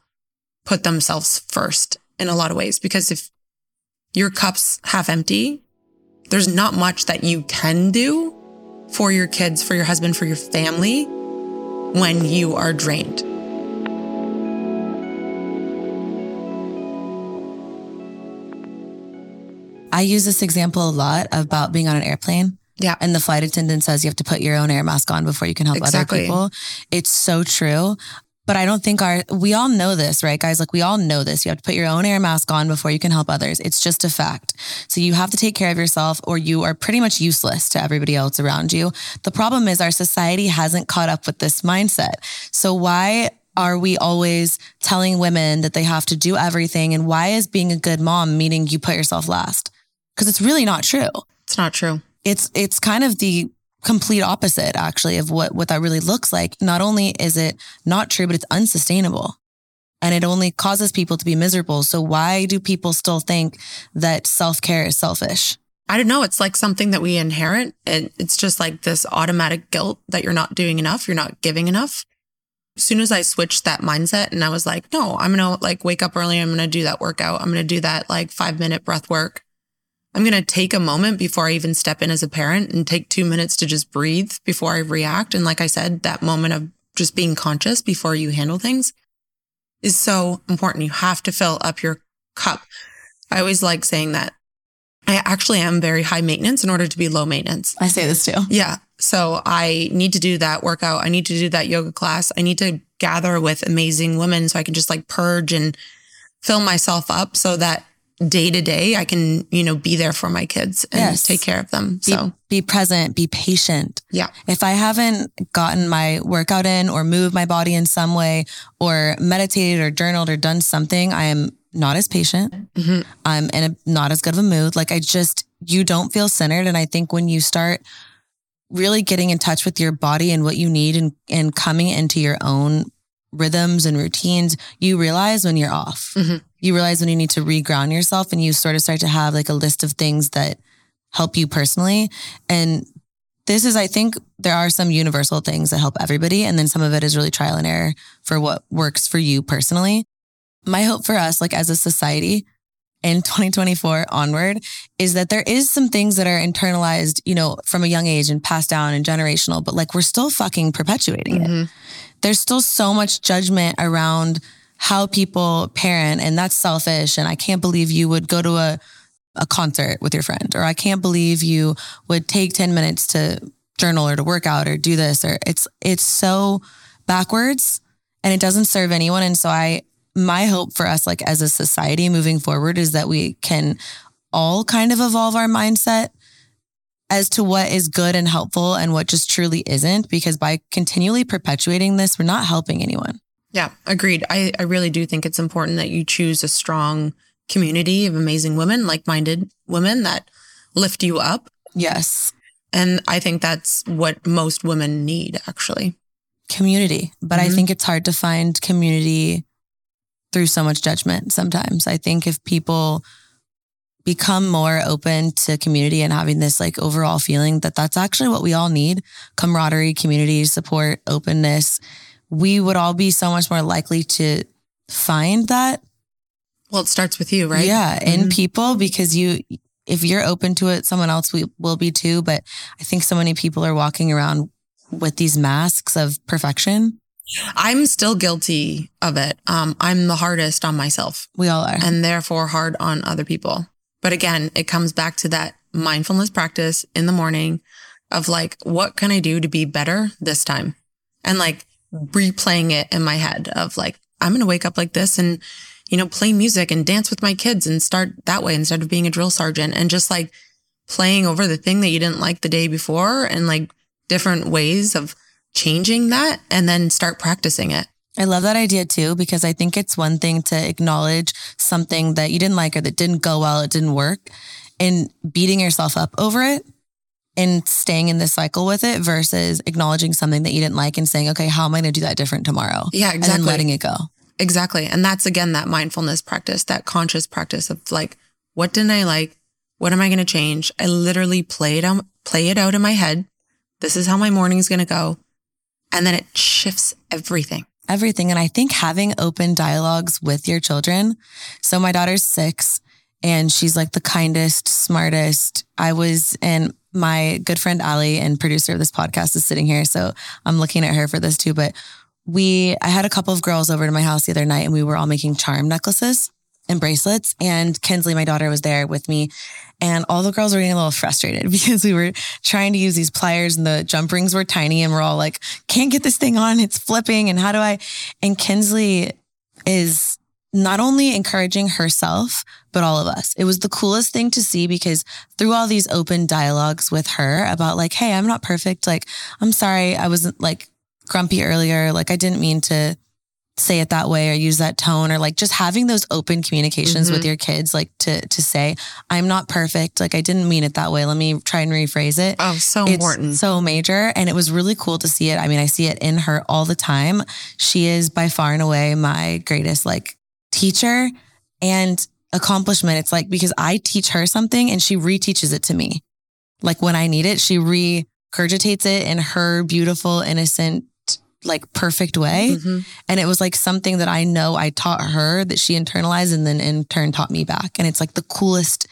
put themselves first in a lot of ways because if your cup's half empty, there's not much that you can do for your kids, for your husband, for your family when you are drained. I use this example a lot about being on an airplane. Yeah. And the flight attendant says you have to put your own air mask on before you can help Exactly. other people. It's so true. But I don't think our, we all know this, right, guys? Like we all know this. You have to put your own air mask on before you can help others. It's just a fact. So you have to take care of yourself or you are pretty much useless to everybody else around you. The problem is our society hasn't caught up with this mindset. So why are we always telling women that they have to do everything? And why is being a good mom meaning you put yourself last? Because it's really not true It's not true. it's it's kind of the complete opposite actually of what what that really looks like not only is it not true but it's unsustainable and it only causes people to be miserable so why do people still think that self-care is selfish I don't know. It's like something that we inherit. And it's just like this automatic guilt that you're not doing enough. You're not giving enough. As soon as I switched that mindset and I was like, no, I'm to like wake up early. I'm to do that workout. I'm to do that like five minute breath work. I'm going to take a moment before I even step in as a parent and take two minutes to just breathe before I react. And like I said, that moment of just being conscious before you handle things is so important. You have to fill up your cup. I always like saying that I actually am very high maintenance in order to be low maintenance. i say this too Yeah. So I need to do that workout. I need to do that yoga class. I need to gather with amazing women so I can just like purge and fill myself up so that day to day I can, you know, be there for my kids and Yes. take care of them. be, So be present be patient yeah. if I haven't gotten my workout in or moved my body in some way or meditated or journaled or done something, I am not as patient. Mhm. I'm in a not as good of a mood. Like I just, you don't feel centered. And I think when you start really getting in touch with your body and what you need and, and coming into your own rhythms and routines, you realize when you're off. Mhm. You realize when you need to reground yourself and you sort of start to have like a list of things that help you personally. And this is, I think there are some universal things that help everybody. And then some of it is really trial and error for what works for you personally. My hope for us, like as a society in 2024 onward, is that there is some things that are internalized, you know, from a young age and passed down and generational, but like we're still fucking perpetuating it Mhm. there's still so much judgment around how people parent and that's selfish and i can't believe you would go to a, a concert with your friend or i can't believe you would take 10 minutes to journal or to work out or do this or it's it's so backwards and it doesn't serve anyone and so i my hope for us like as a society moving forward is that we can all kind of evolve our mindset as to what is good and helpful and what just truly isn't because by continually perpetuating this we're not helping anyone Yeah, agreed. I, I really do think it's important that you choose a strong community of amazing women, like minded women that lift you up. yes And I think that's what most women need, actually. community but i Mhm. think it's hard to find community through so much judgment sometimes i think if people become more open to community and having this like overall feeling that that's actually what we all need camaraderie community support openness we would all be so much more likely to find that Well, it starts with you, right? Yeah, in Mhm. people because you if you're open to it, someone else we, will be too. But I think so many people are walking around with these masks of perfection. I'm still guilty of it. Um, I'm the hardest on myself We all are. and therefore hard on other people. But again, it comes back to that mindfulness practice in the morning of like, what can I do to be better this time? And like replaying it in my head of like, I'm going to wake up like this and, you know, play music and dance with my kids and start that way instead of being a drill sergeant and just like playing over the thing that you didn't like the day before and like different ways of changing that and then start practicing it. I love that idea too, because I think it's one thing to acknowledge something that you didn't like or that didn't go well, it didn't work, and beating yourself up over it and staying in this cycle with it versus acknowledging something that you didn't like and saying, okay, how am I going to do that different tomorrow? Yeah, And exactly. then letting it go. Exactly. And that's again that mindfulness practice, that conscious practice of like, what didn't I like? What am I going to change? I literally play it out, play it out in my head. This is how my morning's going to go. And then it shifts everything. everything. And I think having open dialogues with your children. So my daughter's six and she's like the kindest, smartest. I was, and my good friend Ali and producer of this podcast is sitting here. So I'm looking at her for this too. But we, I had a couple of girls over to my house the other night and we were all making charm necklaces and bracelets. And Kinsley, my daughter, was there with me. And all the girls were getting a little frustrated because we were trying to use these pliers and the jump rings were tiny and we're all like, can't get this thing on. It's flipping. And how do I? And Kinsley is not only encouraging herself, but all of us. It was the coolest thing to see because through all these open dialogues with her about like, Hey, I'm not perfect. Like, I'm sorry. I wasn't like grumpy earlier. Like I didn't mean to say it that way or use that tone or like just having those open communications with Mhm. your kids, like to, to say, I'm not perfect. Like I didn't mean it that way. Let me try and rephrase it. Oh, so It's important. so major. And it was really cool to see it. I mean, I see it in her all the time. She is by far and away my greatest like teacher and accomplishment. It's like because I teach her something and she reteaches it to me. Like when I need it, she regurgitates it in her beautiful, innocent, like perfect way. Mhm. And it was like something that I know I taught her that she internalized and then in turn taught me back. And it's like the coolest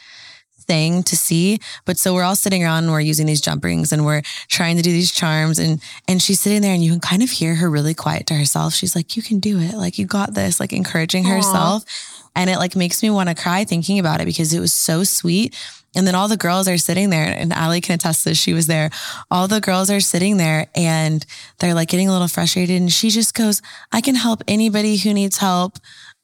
thing to see. But so we're all sitting around and we're using these jump rings and we're trying to do these charms and and she's sitting there and you can kind of hear her really quiet to herself. She's like, You can do it. Like you got this, like encouraging Aw. herself. And it like makes me want to cry thinking about it because it was so sweet. And then all the girls are sitting there, and Ali can attest to this. She was there. All the girls are sitting there and they're like getting a little frustrated. And she just goes, I can help anybody who needs help.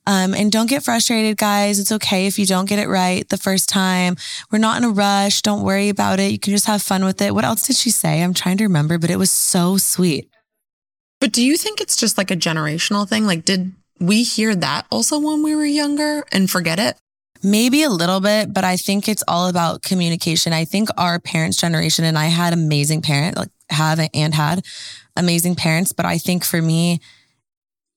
Um, and don't get frustrated, guys. It's okay if you don't get it right the first time. We're not in a rush. Don't worry about it. You can just have fun with it. What else did she say? I'm trying to remember, but it was so sweet. But do you think it's just like a generational thing? Like, did we hear that also when we were younger and forget it? Maybe a little bit, but I think it's all about communication. I think our parents' generation, and I had amazing parents, like have and had amazing parents, but I think for me,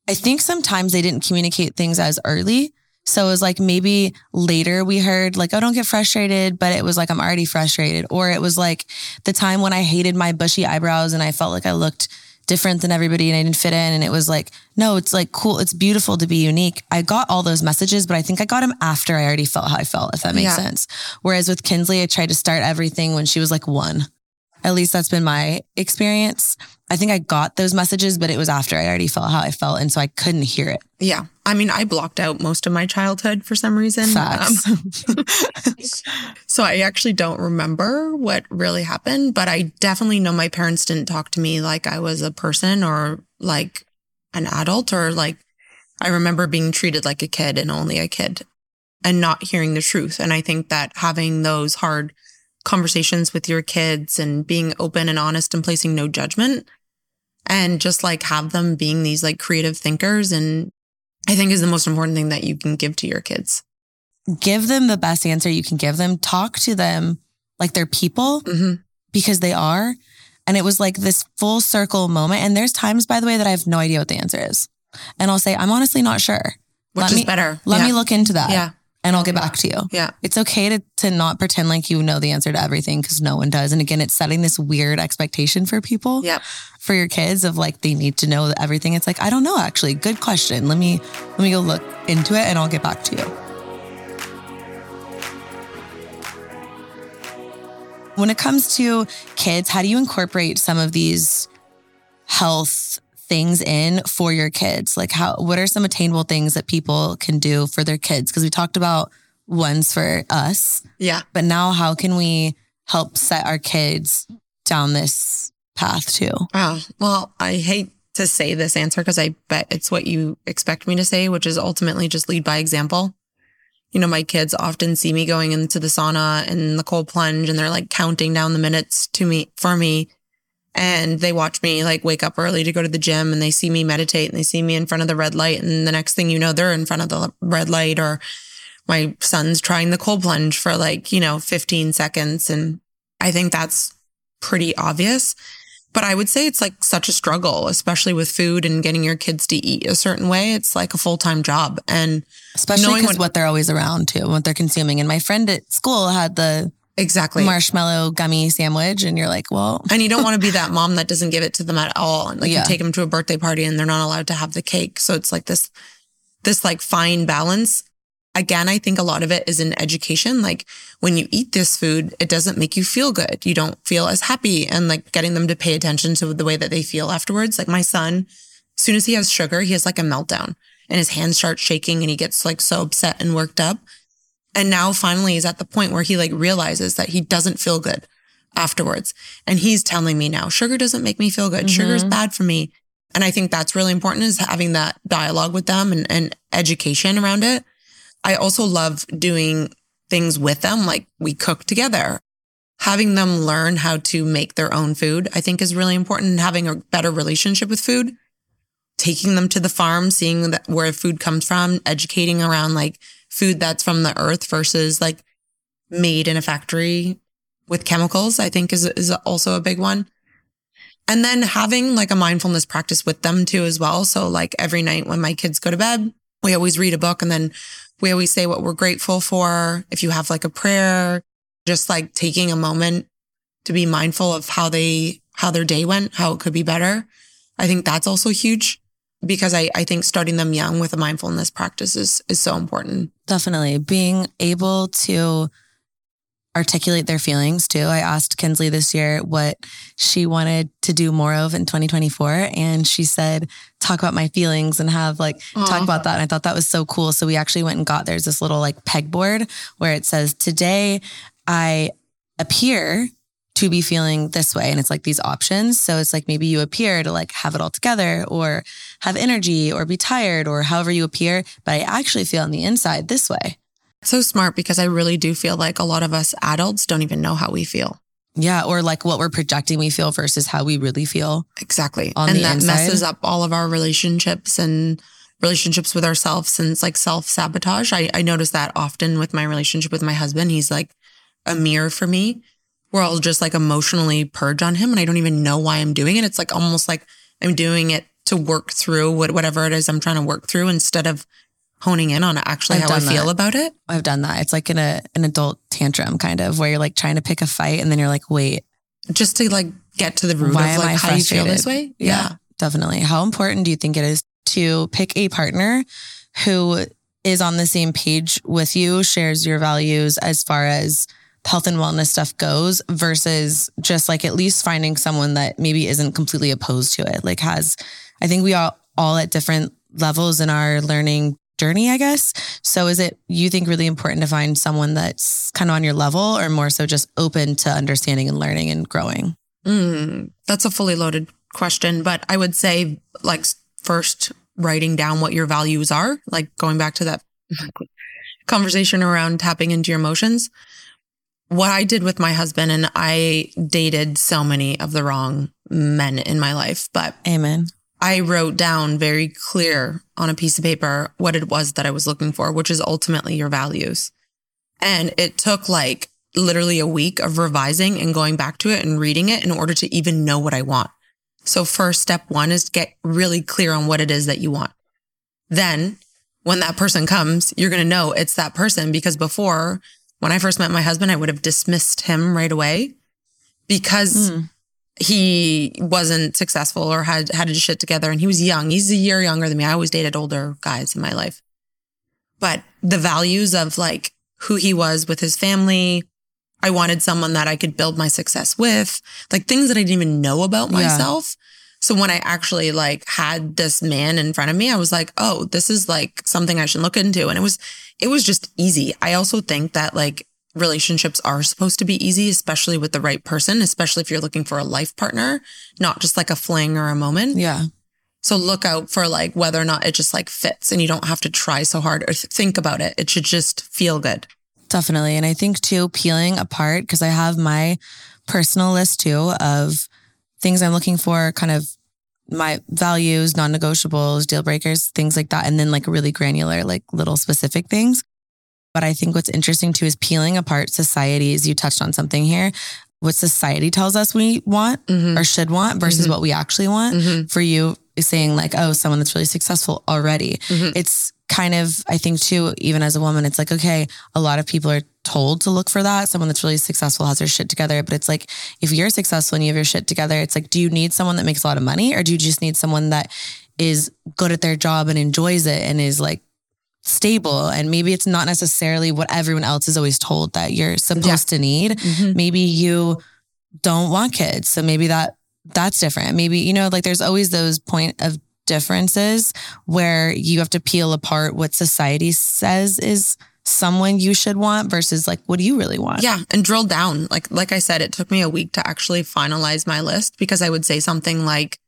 I think sometimes they didn't communicate things as early. So it was like maybe later we heard like, oh, don't get frustrated, but it was like, I'm already frustrated. Or it was like the time when I hated my bushy eyebrows and I felt like I looked different than everybody and I didn't fit in. And it was like, no, it's like cool. It's beautiful to be unique. I got all those messages, but I think I got them after I already felt how I felt, if that makes Yeah. sense. Whereas with Kinsley, I tried to start everything when she was like one. At least that's been my experience. I think I got those messages, but it was after I already felt how I felt. And so I couldn't hear it. Yeah. I mean, I blocked out most of my childhood for some reason. Facts. Um, so I actually don't remember what really happened, but I definitely know my parents didn't talk to me like I was a person or like an adult or like I remember being treated like a kid and only a kid and not hearing the truth. And I think that having those hard conversations with your kids and being open and honest and placing no judgment and just like have them being these like creative thinkers and I think is the most important thing that you can give to your kids. give them the best answer you can give them. Talk to them like they're people Mm-hmm. because they are. And it was like this full circle moment. And there's times, by the way, that I have no idea what the answer is. And I'll say, I'm honestly not sure. Which Let is me- better. Let yeah. me look into that. Yeah. And I'll get back to you. Yeah. It's okay to, to not pretend like you know the answer to everything because no one does. And again, it's setting this weird expectation for people, Yep. for your kids of like they need to know everything. It's like, I don't know actually. Good question. Let me let me go look into it and I'll get back to you. When it comes to kids, how do you incorporate some of these health things in for your kids? Like how what are some attainable things that people can do for their kids? Because we talked about ones for us, Yeah. but now how can we help set our kids down this path too? Wow. Well, I hate to say this answer because I bet it's what you expect me to say, which is ultimately just lead by example. You know, my kids often see me going into the sauna and the cold plunge and they're like counting down the minutes to me for me. And they watch me like wake up early to go to the gym and they see me meditate and they see me in front of the red light. And the next thing you know, they're in front of the red light or my son's trying the cold plunge for like, you know, 15 seconds. And I think that's pretty obvious. But I would say it's like such a struggle, especially with food and getting your kids to eat a certain way. It's like a full time job. And especially because what they're always around too, what they're consuming. And my friend at school had the exactly marshmallow gummy sandwich, and you're like, well, and you don't want to be that mom that doesn't give it to them at all. And like yeah. you take them to a birthday party and they're not allowed to have the cake. So it's like this, this like fine balance again, I think a lot of it is in education. Like when you eat this food, it doesn't make you feel good. You don't feel as happy and like getting them to pay attention to the way that they feel afterwards. Like my son, as soon as he has sugar, he has like a meltdown and his hands start shaking and he gets like so upset and worked up. And now finally he's at the point where he like realizes that he doesn't feel good afterwards. And he's telling me now, sugar doesn't make me feel good. Mm-hmm. Sugar is bad for me. And I think that's really important is having that dialogue with them and, and education around it I also love doing things with them, like we cook together. Having them learn how to make their own food, I think is really important. Having a better relationship with food, taking them to the farm, seeing that where food comes from, educating around like food that's from the earth versus like made in a factory with chemicals, I think is, is also a big one. And then having like a mindfulness practice with them too, as well. So like every night when my kids go to bed, we always read a book and then we always say what we're grateful for. If you have like a prayer, just like taking a moment to be mindful of how they, how their day went, how it could be better. I think that's also huge because I, I think starting them young with a mindfulness practice is, is so important. Definitely being able to articulate their feelings too. I asked Kinsley this year what she wanted to do more of in 2024. And she said, talk about my feelings and have like Aww. talk about that. And I thought that was so cool. So we actually went and got there's this little like pegboard where it says, Today I appear to be feeling this way. And it's like these options. So it's like maybe you appear to like have it all together or have energy or be tired or however you appear, but I actually feel on the inside this way. So smart because I really do feel like a lot of us adults don't even know how we feel. Yeah, or like what we're projecting we feel versus how we really feel. Exactly. and that inside. messes up all of our relationships and relationships with ourselves and it's like self sabotage. I, I notice that often with my relationship with my husband. He's like a mirror for me where I'll just like emotionally purge on him and I don't even know why I'm doing it. It's like almost like I'm doing it to work through what, whatever it is I'm trying to work through instead of honing in on actually I've how I feel about it. I've done that. It's like in a an adult tantrum kind of where you're like trying to pick a fight and then you're like, wait. Just to like get to the root Why of like how you feel this way. Yeah. yeah, definitely. How important do you think it is to pick a partner who is on the same page with you, shares your values as far as health and wellness stuff goes versus just like at least finding someone that maybe isn't completely opposed to it. Like has I think we all all at different levels in our learning journey, I guess. So is it you think really important to find someone that's kind of on your level or more so just open to understanding and learning and growing? Mm, that's a fully loaded question, but I would say like first writing down what your values are, like going back to that conversation around tapping into your emotions. What I did with my husband and I dated so many of the wrong men in my life, but amen. I wrote down very clear on a piece of paper what it was that I was looking for, which is ultimately your values. And it took like literally a week of revising and going back to it and reading it in order to even know what I want. So first step one is to get really clear on what it is that you want. Then when that person comes, you're going to know it's that person because before when I first met my husband, I would have dismissed him right away because mm he wasn't successful or had had his shit together and he was young. He's a year younger than me. I always dated older guys in my life. But the values of like who he was with his family, I wanted someone that I could build my success with, like things that I didn't even know about myself. Yeah. So when I actually like had this man in front of me, I was like, oh, this is like something I should look into. And it was, it was just easy. I also think that like relationships are supposed to be easy, especially with the right person, especially if you're looking for a life partner, not just like a fling or a moment. Yeah. So look out for like whether or not it just like fits and you don't have to try so hard or th- think about it. It should just feel good. Definitely. And I think too, peeling apart, because I have my personal list too of things I'm looking for, kind of my values, non negotiables, deal breakers, things like that. And then like really granular, like little specific things. But I think what's interesting too is peeling apart societies. You touched on something here. what society tells us we want Mhm. or should want versus Mhm. what we actually want. Mhm. For you, saying like, oh, someone that's really successful already. Mhm. It's kind of, I think too, even as a woman, it's like, okay, a lot of people are told to look for that. Someone that's really successful has their shit together. But it's like, if you're successful and you have your shit together, it's like, do you need someone that makes a lot of money or do you just need someone that is good at their job and enjoys it and is like stable? And maybe it's not necessarily what everyone else is always told that you're supposed to need. Mhm. Maybe you don't want kids. So maybe that that's different. Maybe, you know, like there's always those point of differences where you have to peel apart what society says is someone you should want versus like what do you really want? Yeah, and drill down. Like like I said, it took me a week to actually finalize my list because I would say something like,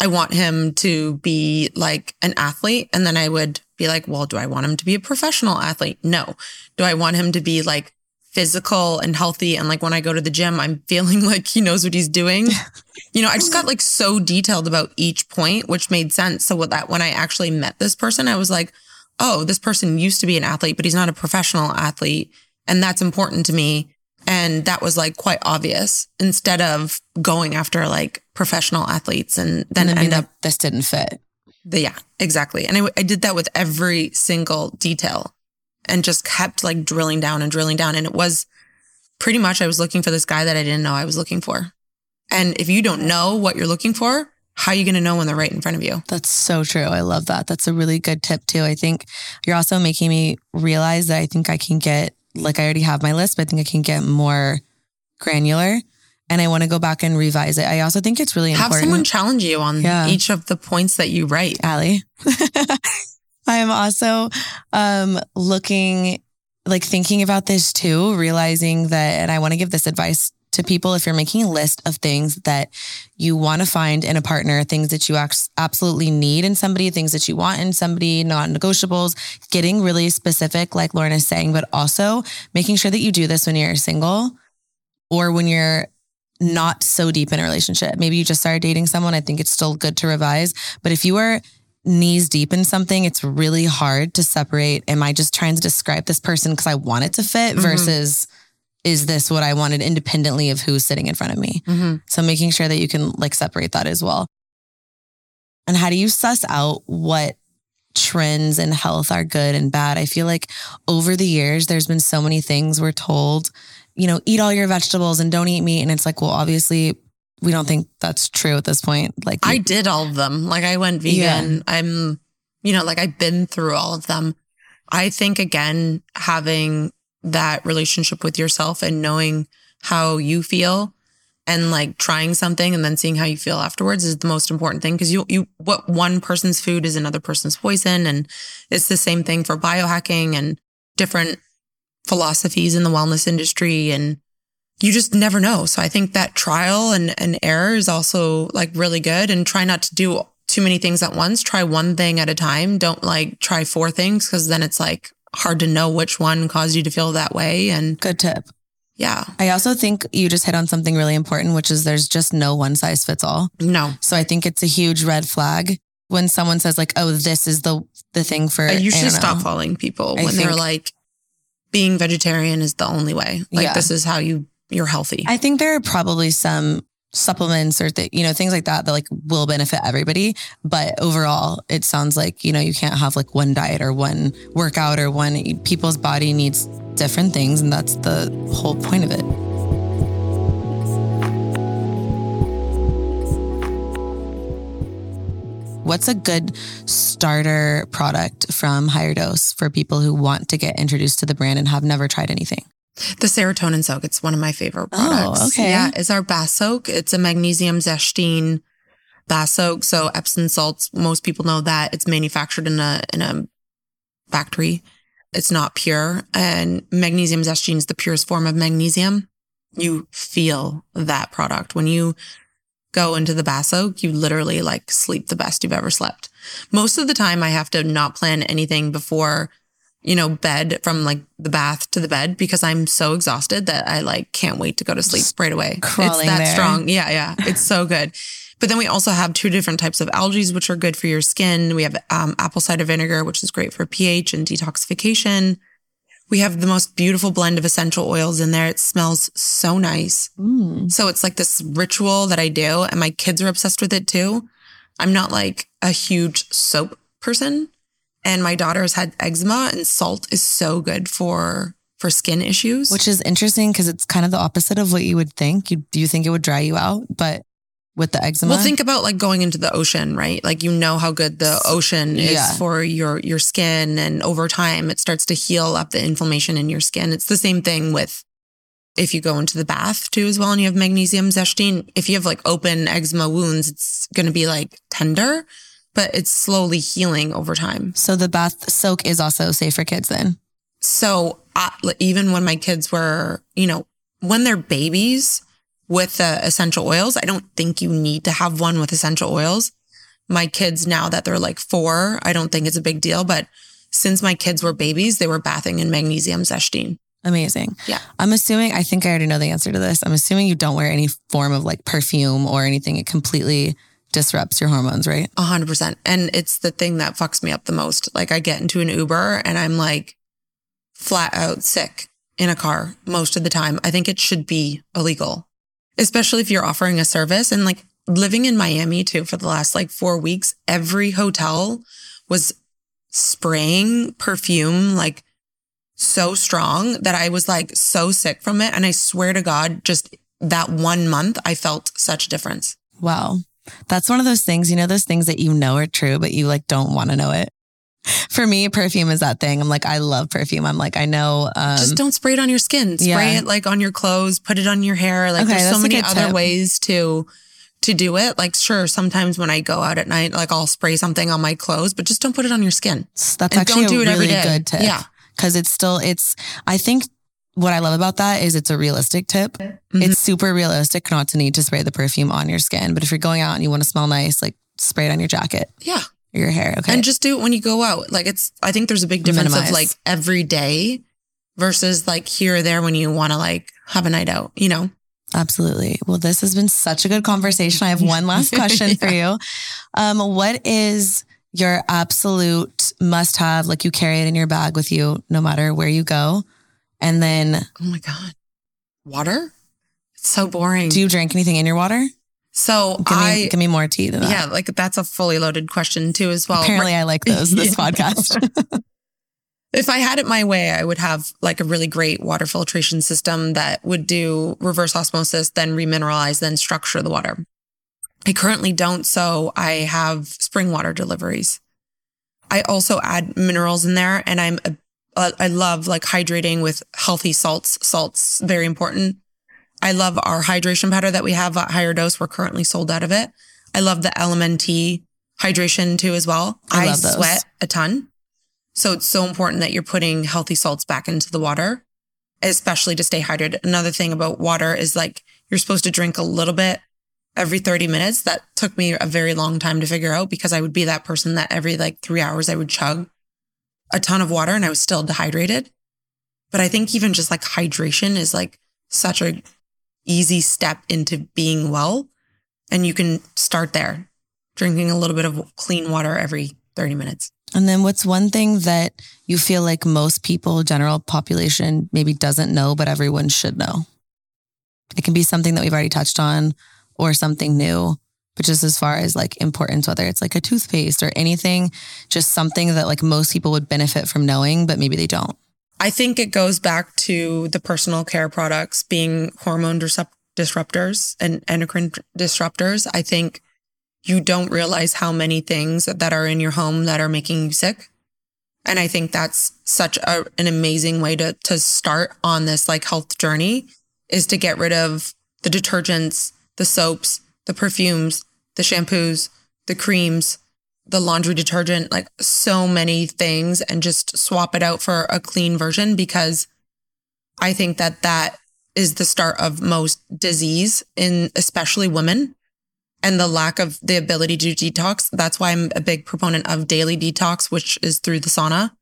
I want him to be like an athlete. And then I would be like, well, do I want him to be a professional athlete? No. Do I want him to be like physical and healthy? And like when I go to the gym, I'm feeling like he knows what he's doing. you know, I just got like so detailed about each point, which made sense. So what that when I actually met this person, I was like, oh, this person used to be an athlete, but he's not a professional athlete. And that's important to me. And that was like quite obvious instead of going after like professional athletes and then and end up this didn't fit. the, yeah, exactly. And I, I did that with every single detail and just kept like drilling down and drilling down. And it was pretty much I was looking for this guy that I didn't know I was looking for. And if you don't know what you're looking for, how are you going to know when they're right in front of you? That's so true. I love that. That's a really good tip too. I think you're also making me realize that I think I can get like I already have my list, but I think I can get more granular and I want to go back and revise it. I also think it's really Have important. someone challenge you on Yeah. each of the points that you write. Allie. I'm also um, looking, like thinking about this too, realizing that, and I want to give this advice to people if you're making a list of things that you want to find in a partner, things that you absolutely need in somebody, things that you want in somebody, non negotiables, getting really specific, like Lauren is saying, but also making sure that you do this when you're single or when you're not so deep in a relationship. Maybe you just started dating someone. I think it's still good to revise. But if you are knees deep in something, it's really hard to separate. Am I just trying to describe this person because I want it to fit Mhm. versus is this what I wanted independently of who's sitting in front of me? Mm-hmm. So making sure that you can like separate that as well. And how do you suss out what trends in health are good and bad? I feel like over the years, there's been so many things we're told, you know, eat all your vegetables and don't eat meat. And it's like, well, obviously, we don't think that's true at this point. Like, I did all of them. Like I went vegan. I'm, you know, like I've been through all of them. I think again, having that relationship with yourself and knowing how you feel and like trying something and then seeing how you feel afterwards is the most important thing. Cause you, you, what one person's food is another person's poison. And it's the same thing for biohacking and different philosophies in the wellness industry. And you just never know. So I think that trial and, and error is also like really good and try not to do too many things at once. Try one thing at a time. Don't like try four things because then it's like hard to know which one caused you to feel that way. And good tip. yeah, I also think you just hit on something really important, which is there's just no one size fits all. no, So I think it's a huge red flag when someone says like, "Oh, this is the the thing for." I usually stop following people I when they're like, being vegetarian is the only way. Like Yeah. this is how you you're healthy. I think there are probably some supplements or th- you know things like that that like will benefit everybody but overall it sounds like you know you can't have like one diet or one workout or one people's body needs different things and that's the whole point of it What's a good starter product from Higher Dose for people who want to get introduced to the brand and have never tried anything? The serotonin soak, it's one of my favorite products. Oh, products. okay. Yeah, it's our bath soak. It's a magnesium Zechstein bath soak. So Epsom salts, most people know that it's manufactured in a in a factory. It's not pure. And magnesium Zechstein is the purest form of magnesium. You feel that product. When you go into the bath soak, you literally like sleep the best you've ever slept. Most of the time I have to not plan anything before you know, bed from like the bath to the bed because I'm so exhausted that I like can't wait to go to sleep right away. crawling it's that there. strong. Yeah, yeah. It's so good. But then we also have two different types of algae, which are good for your skin. We have um, apple cider vinegar, which is great for pH and detoxification. We have the most beautiful blend of essential oils in there. It smells so nice. Mm. So it's like this ritual that I do, and my kids are obsessed with it too. I'm not like a huge soap person, and my daughter has had eczema, and salt is so good for for skin issues. Which is interesting because it's kind of the opposite of what you would think. You you think it would dry you out, but with the eczema, well, think about like going into the ocean, right? Like you know how good the ocean is Yeah. for your your skin, and over time it starts to heal up the inflammation in your skin. It's the same thing with if you go into the bath too as well, and you have magnesium Zechstein. If you have like open eczema wounds, it's going to be like tender, but it's slowly healing over time. so the bath soak is also safe for kids. Then So I, even when my kids were, you know, when they're babies with the essential oils, I don't think you need to have one with essential oils. My kids now that they're like four, I don't think it's a big deal. But since my kids were babies, they were bathing in magnesium Zechstein. amazing. Yeah. I'm assuming. I think I already know the answer to this. I'm assuming you don't wear any form of like perfume or anything. It completely disrupts your hormones, right? A hundred percent. And it's the thing that fucks me up the most. Like I get into an Uber and I'm like flat out sick in a car most of the time. I think it should be illegal, especially if you're offering a service and like living in Miami too for the last like four weeks, every hotel was spraying perfume like so strong that I was like so sick from it. And I swear to God, just that one month, I felt such a difference. Wow. That's one of those things, you know, those things that you know are true, but you like don't want to know it. For me, perfume is that thing. I'm like, I love perfume. I'm like, I know. Um, just don't spray it on your skin. Spray yeah. it like on your clothes, put it on your hair. Like Okay, there's so many other tip. ways to to do it. Like sure, sometimes when I go out at night, like I'll spray something on my clothes, but just don't put it on your skin. that's and actually don't do a really good tip. Yeah. Cause it's still, it's, I think what I love about that is it's a realistic tip. Mm-hmm. It's super realistic not to need to spray the perfume on your skin. But if you're going out and you want to smell nice, like spray it on your jacket Yeah. or your hair. Okay. And just do it when you go out. Like it's I think there's a big difference Minimize. of like every day versus like here or there when you want to like have a night out, you know? Absolutely. Well, this has been such a good conversation. I have one last question for you. Um, what is your absolute must have? Like you carry it in your bag with you no matter where you go. And then Oh my God. Water? It's so boring. do you drink anything in your water? so Give me, I give me more tea than that. yeah, like that's a fully loaded question too as well. Apparently, I like those this podcast. If I had it my way, I would have like a really great water filtration system that would do reverse osmosis, then remineralize, then structure the water. I currently don't, so I have spring water deliveries. I also add minerals in there, and I'm a, I love like hydrating with healthy salts. Salts very important. I love our hydration powder that we have at HigherDOSE. We're currently sold out of it. I love the LMNT hydration too as well. I I, sweat a ton. So it's so important that you're putting healthy salts back into the water, especially to stay hydrated. Another thing about water is like you're supposed to drink a little bit every 30 minutes. That took me a very long time to figure out because I would be that person that every like three hours I would chug a ton of water and I was still dehydrated. But I think even just like hydration is like such a easy step into being well. And you can start there, drinking a little bit of clean water every 30 minutes. and then, what's one thing that you feel like most people, general population, maybe doesn't know, but everyone should know? It can be something that we've already touched on or something new, but just as far as like importance, whether it's like a toothpaste or anything, just something that like most people would benefit from knowing, but maybe they don't. I think it goes back to the personal care products being hormone disrupt- disruptors and endocrine disruptors. I think you don't realize how many things that are in your home that are making you sick. And I think that's such a, an amazing way to, to start on this like health journey is to get rid of the detergents, the soaps, the perfumes, the shampoos, the creams, the laundry detergent, like so many things and just swap it out for a clean version because I think that that is the start of most disease in especially women and the lack of the ability to detox. That's why I'm a big proponent of daily detox, which is through the sauna,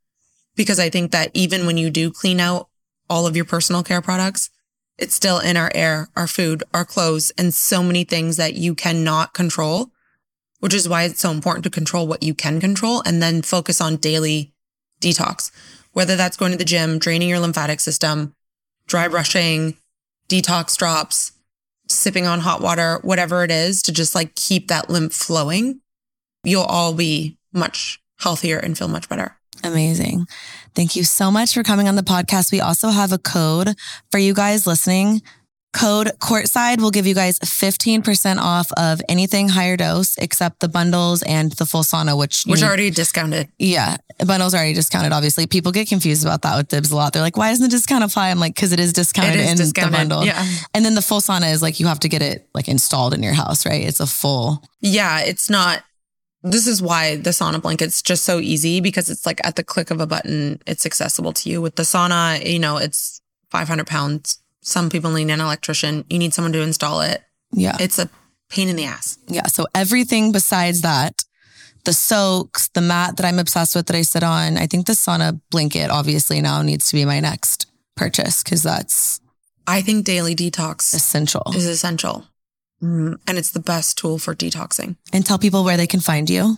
because I think that even when you do clean out all of your personal care products, it's still in our air, our food, our clothes, and so many things that you cannot control, which is why it's so important to control what you can control and then focus on daily detox, whether that's going to the gym, draining your lymphatic system, dry brushing, detox drops, sipping on hot water, whatever it is to just like keep that lymph flowing, you'll all be much healthier and feel much better. Amazing. Thank you so much for coming on the podcast. We also have a code for you guys listening. Code courtside will give you guys 15% off of anything HigherDOSE except the bundles and the full sauna, which which are already discounted. Yeah, bundles are already discounted. Obviously, people get confused about that with Dibs a lot. They're like, "Why doesn't the discount apply?" I'm like, "Because it is discounted it is in discounted. the bundle." Yeah, and then the full sauna is like you have to get it like installed in your house, right? It's a full. Yeah, it's not. This is why the sauna blanket's just so easy because it's like at the click of a button, it's accessible to you. With the sauna, you know, it's 500 pounds some people need an electrician. You need someone to install it. Yeah. It's a pain in the ass. Yeah. So everything besides that, the soaks, the mat that I'm obsessed with that I sit on, I think the sauna blanket obviously now needs to be my next purchase because that's. I think daily detox essential is essential. Mm, and it's the best tool for detoxing. And tell people where they can find you.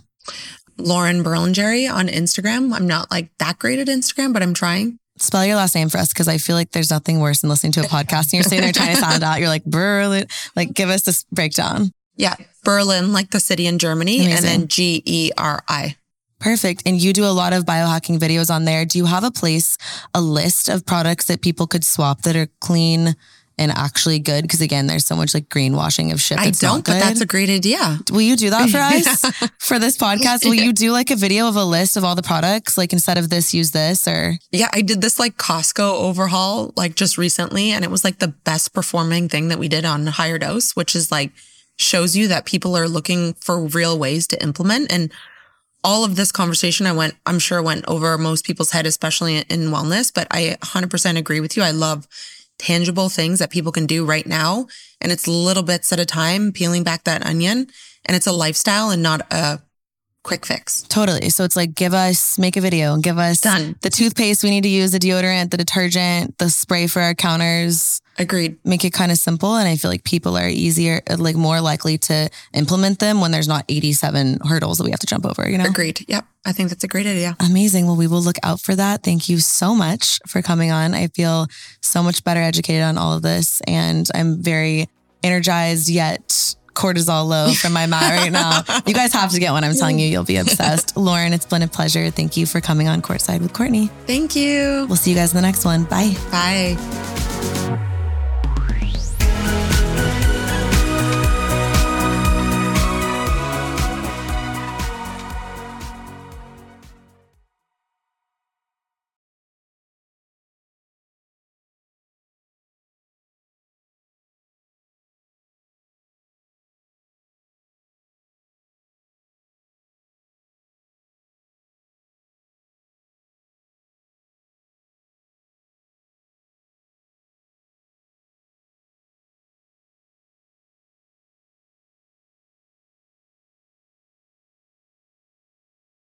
Lauren Berlingeri on Instagram. I'm not like that great at Instagram, but I'm trying spell your last name for us because I feel like there's nothing worse than listening to a podcast and you're sitting there trying to sound out. You're like Berlin. Like, give us this breakdown. Yeah, Berlin, like the city in Germany, Amazing. and then G E R I. Perfect. And you do a lot of biohacking videos on there. Do you have a place, a list of products that people could swap that are clean? And actually good? Because again, there's so much like greenwashing of shit. I don't, but that's a great idea. Will you do that for us for this podcast? Will you do like a video of a list of all the products? Like instead of this, use this or? Yeah, I did this like Costco overhaul like just recently, and it was like the best performing thing that we did on HigherDOSE, which is like shows you that people are looking for real ways to implement and all of this conversation I went I'm sure went over most people's head especially in wellness but I 100% agree with you I love tangible things that people can do right now. And it's little bits at a time, peeling back that onion. And it's a lifestyle and not a quick fix. Totally. So it's like, give us, make a video give us Done. the toothpaste we need to use, the deodorant, the detergent, the spray for our counters. Agreed. Make it kind of simple. And I feel like people are easier, like more likely to implement them when there's not 87 hurdles that we have to jump over, you know? Agreed. Yep. I think that's a great idea. Amazing. Well, we will look out for that. Thank you so much for coming on. I feel so much better educated on all of this. And I'm very energized yet cortisol low from my mat right now. You guys have to get one. I'm telling you, you'll be obsessed. Lauren, it's been a pleasure. Thank you for coming on Courtside with Courtney. Thank you. We'll see you guys in the next one. Bye. Bye.